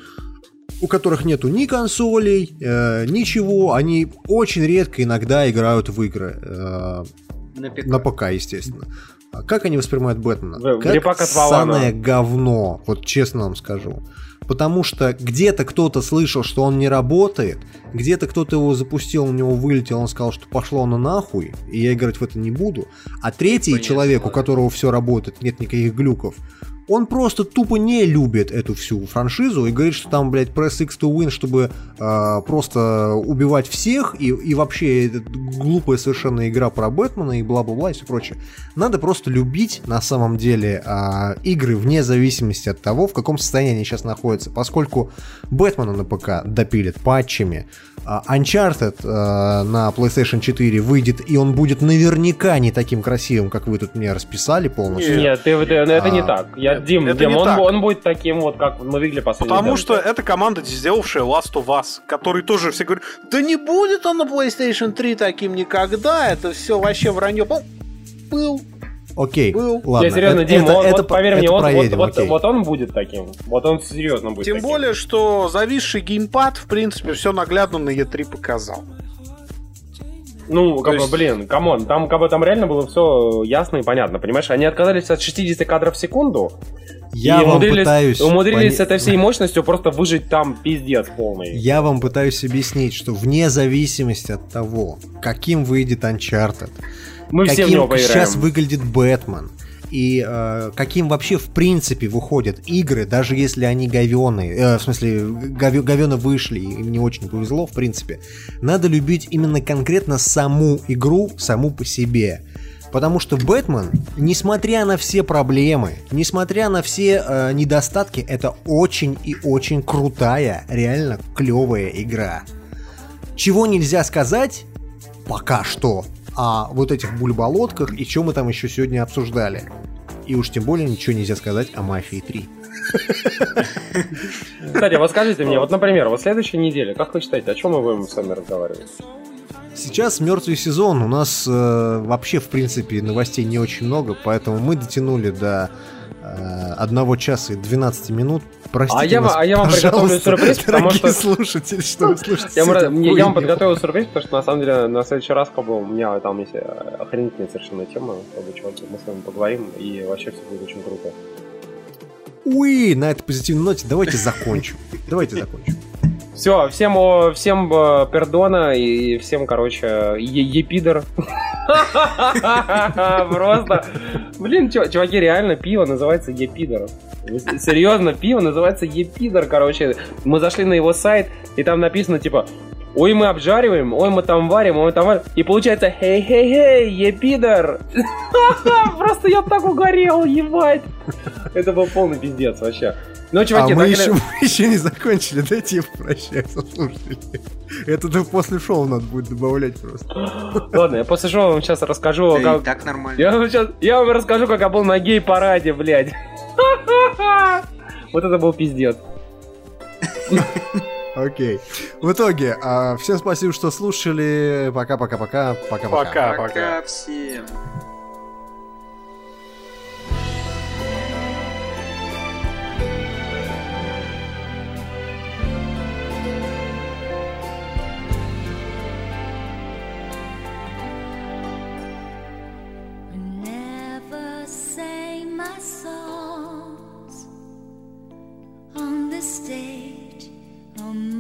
у которых нету ни консолей, э, ничего, они очень редко иногда играют в игры. Э, На ПК. на ПК, естественно. А как они воспринимают Бэтмена? В- как ссаное говно, вот честно вам скажу. Потому что где-то кто-то слышал, что он не работает, где-то кто-то его запустил, у него вылетел, он сказал, что пошло оно нахуй, и я играть в это не буду. А третий Понятно, человек, у которого все работает, нет никаких глюков, он просто тупо не любит эту всю франшизу и говорит, что там, блядь, press X to win, чтобы э, просто убивать всех, и, и вообще это глупая совершенно игра про Бэтмена и бла-бла-бла и все прочее. Надо просто любить на самом деле а, игры вне зависимости от того, в каком состоянии они сейчас находятся. Поскольку Бэтмена на ПК допилят патчами, а, Uncharted а, на PlayStation 4 выйдет, и он будет наверняка не таким красивым, как вы тут мне расписали полностью. Нет. Нет, ты, ты- это не А, так. Я, Дим, это Дим не он, так. он будет таким вот, как мы видели последний Потому что это команда, сделавшая Last of Us, который тоже все говорят, да не будет он на PlayStation 3 таким никогда, это все вообще вранье. Был- Был. Окей, Был. ладно. Я серьезно, это- Дим, это- он- это вот, по- поверь мне, это вот, вот, проедем, вот, окей. вот он будет таким. Вот он серьезно будет Тем таким. более, что зависший геймпад, в принципе, все наглядно на E3 показал. Ну, как бы, есть- блин, come on, там, как бы, там реально было все ясно и понятно, понимаешь? Они отказались от 60 кадров в секунду Я и вам умудрились, пытаюсь... умудрились с пони- этой всей мощностью просто выжить там пиздец полный. Я вам пытаюсь объяснить, что вне зависимости от того, каким выйдет Uncharted, Мы все в него каким поиграем. сейчас выглядит Бэтмен, и э, каким вообще в принципе выходят игры, даже если они говеные, э, в смысле гове- говёно вышли, и не очень повезло, в принципе, надо любить именно конкретно саму игру, саму по себе. Потому что Бэтмен, несмотря на все проблемы, несмотря на все э, недостатки, это очень и очень крутая, реально клевая игра. Чего нельзя сказать пока что о вот этих бульболотках и чем мы там еще сегодня обсуждали. И уж тем более ничего нельзя сказать о Мафии 3. Кстати, вот скажите мне, вот, например, вот следующей неделе, как вы считаете, о чем мы будем с вами разговаривать? Сейчас мертвый сезон, у нас э, вообще в принципе новостей не очень много, поэтому мы дотянули до 1 часа и 12 минут. Простите А я нас, а я вам приготовлю сюрприз, [LAUGHS] потому что- слушатели, что вы слушаете. Я, вам- я вам подготовил сюрприз, потому что на самом деле на следующий раз как бы у меня там есть э, охренительная совершенно тема, как бы, чуваки, мы с вами поговорим, и вообще все будет очень круто. Уи, на этой позитивной ноте давайте закончим. Давайте закончим. Все, всем, всем э, пердона и всем, короче, е- епидор. [LAUGHS] Просто, блин, чуваки, реально пиво называется с- Серьезно, пиво называется епидор, короче. Мы зашли на его сайт, и там написано, типа, ой, мы обжариваем, ой, мы там варим, ой, мы там варим. И получается, хей-хей-хей, епидор. [LAUGHS] Просто я так угорел, ебать. Это был полный пиздец вообще. Ну, чуваки, а мы еще, [LAUGHS] мы еще не закончили, дайте я попрощаться, слушатели. Это да после шоу надо будет добавлять просто. [GASPS] Ладно, я после шоу вам сейчас расскажу, Да и как... так нормально. Я вам, сейчас, я вам расскажу, как я был на гей-параде, блядь. [LAUGHS] Вот это был пиздец. Окей. В итоге, а, всем спасибо, что слушали. Пока-пока-пока. Пока-пока. Пока. Пока всем.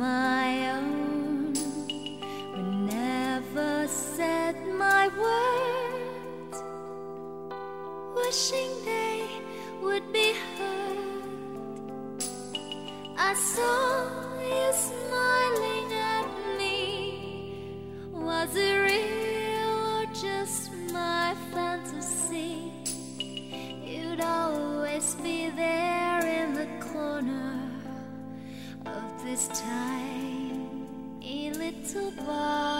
My own. Never said my words, wishing they would be heard. I saw you smiling at me. Was it real or just my fantasy? You'd always be there this time a little bar.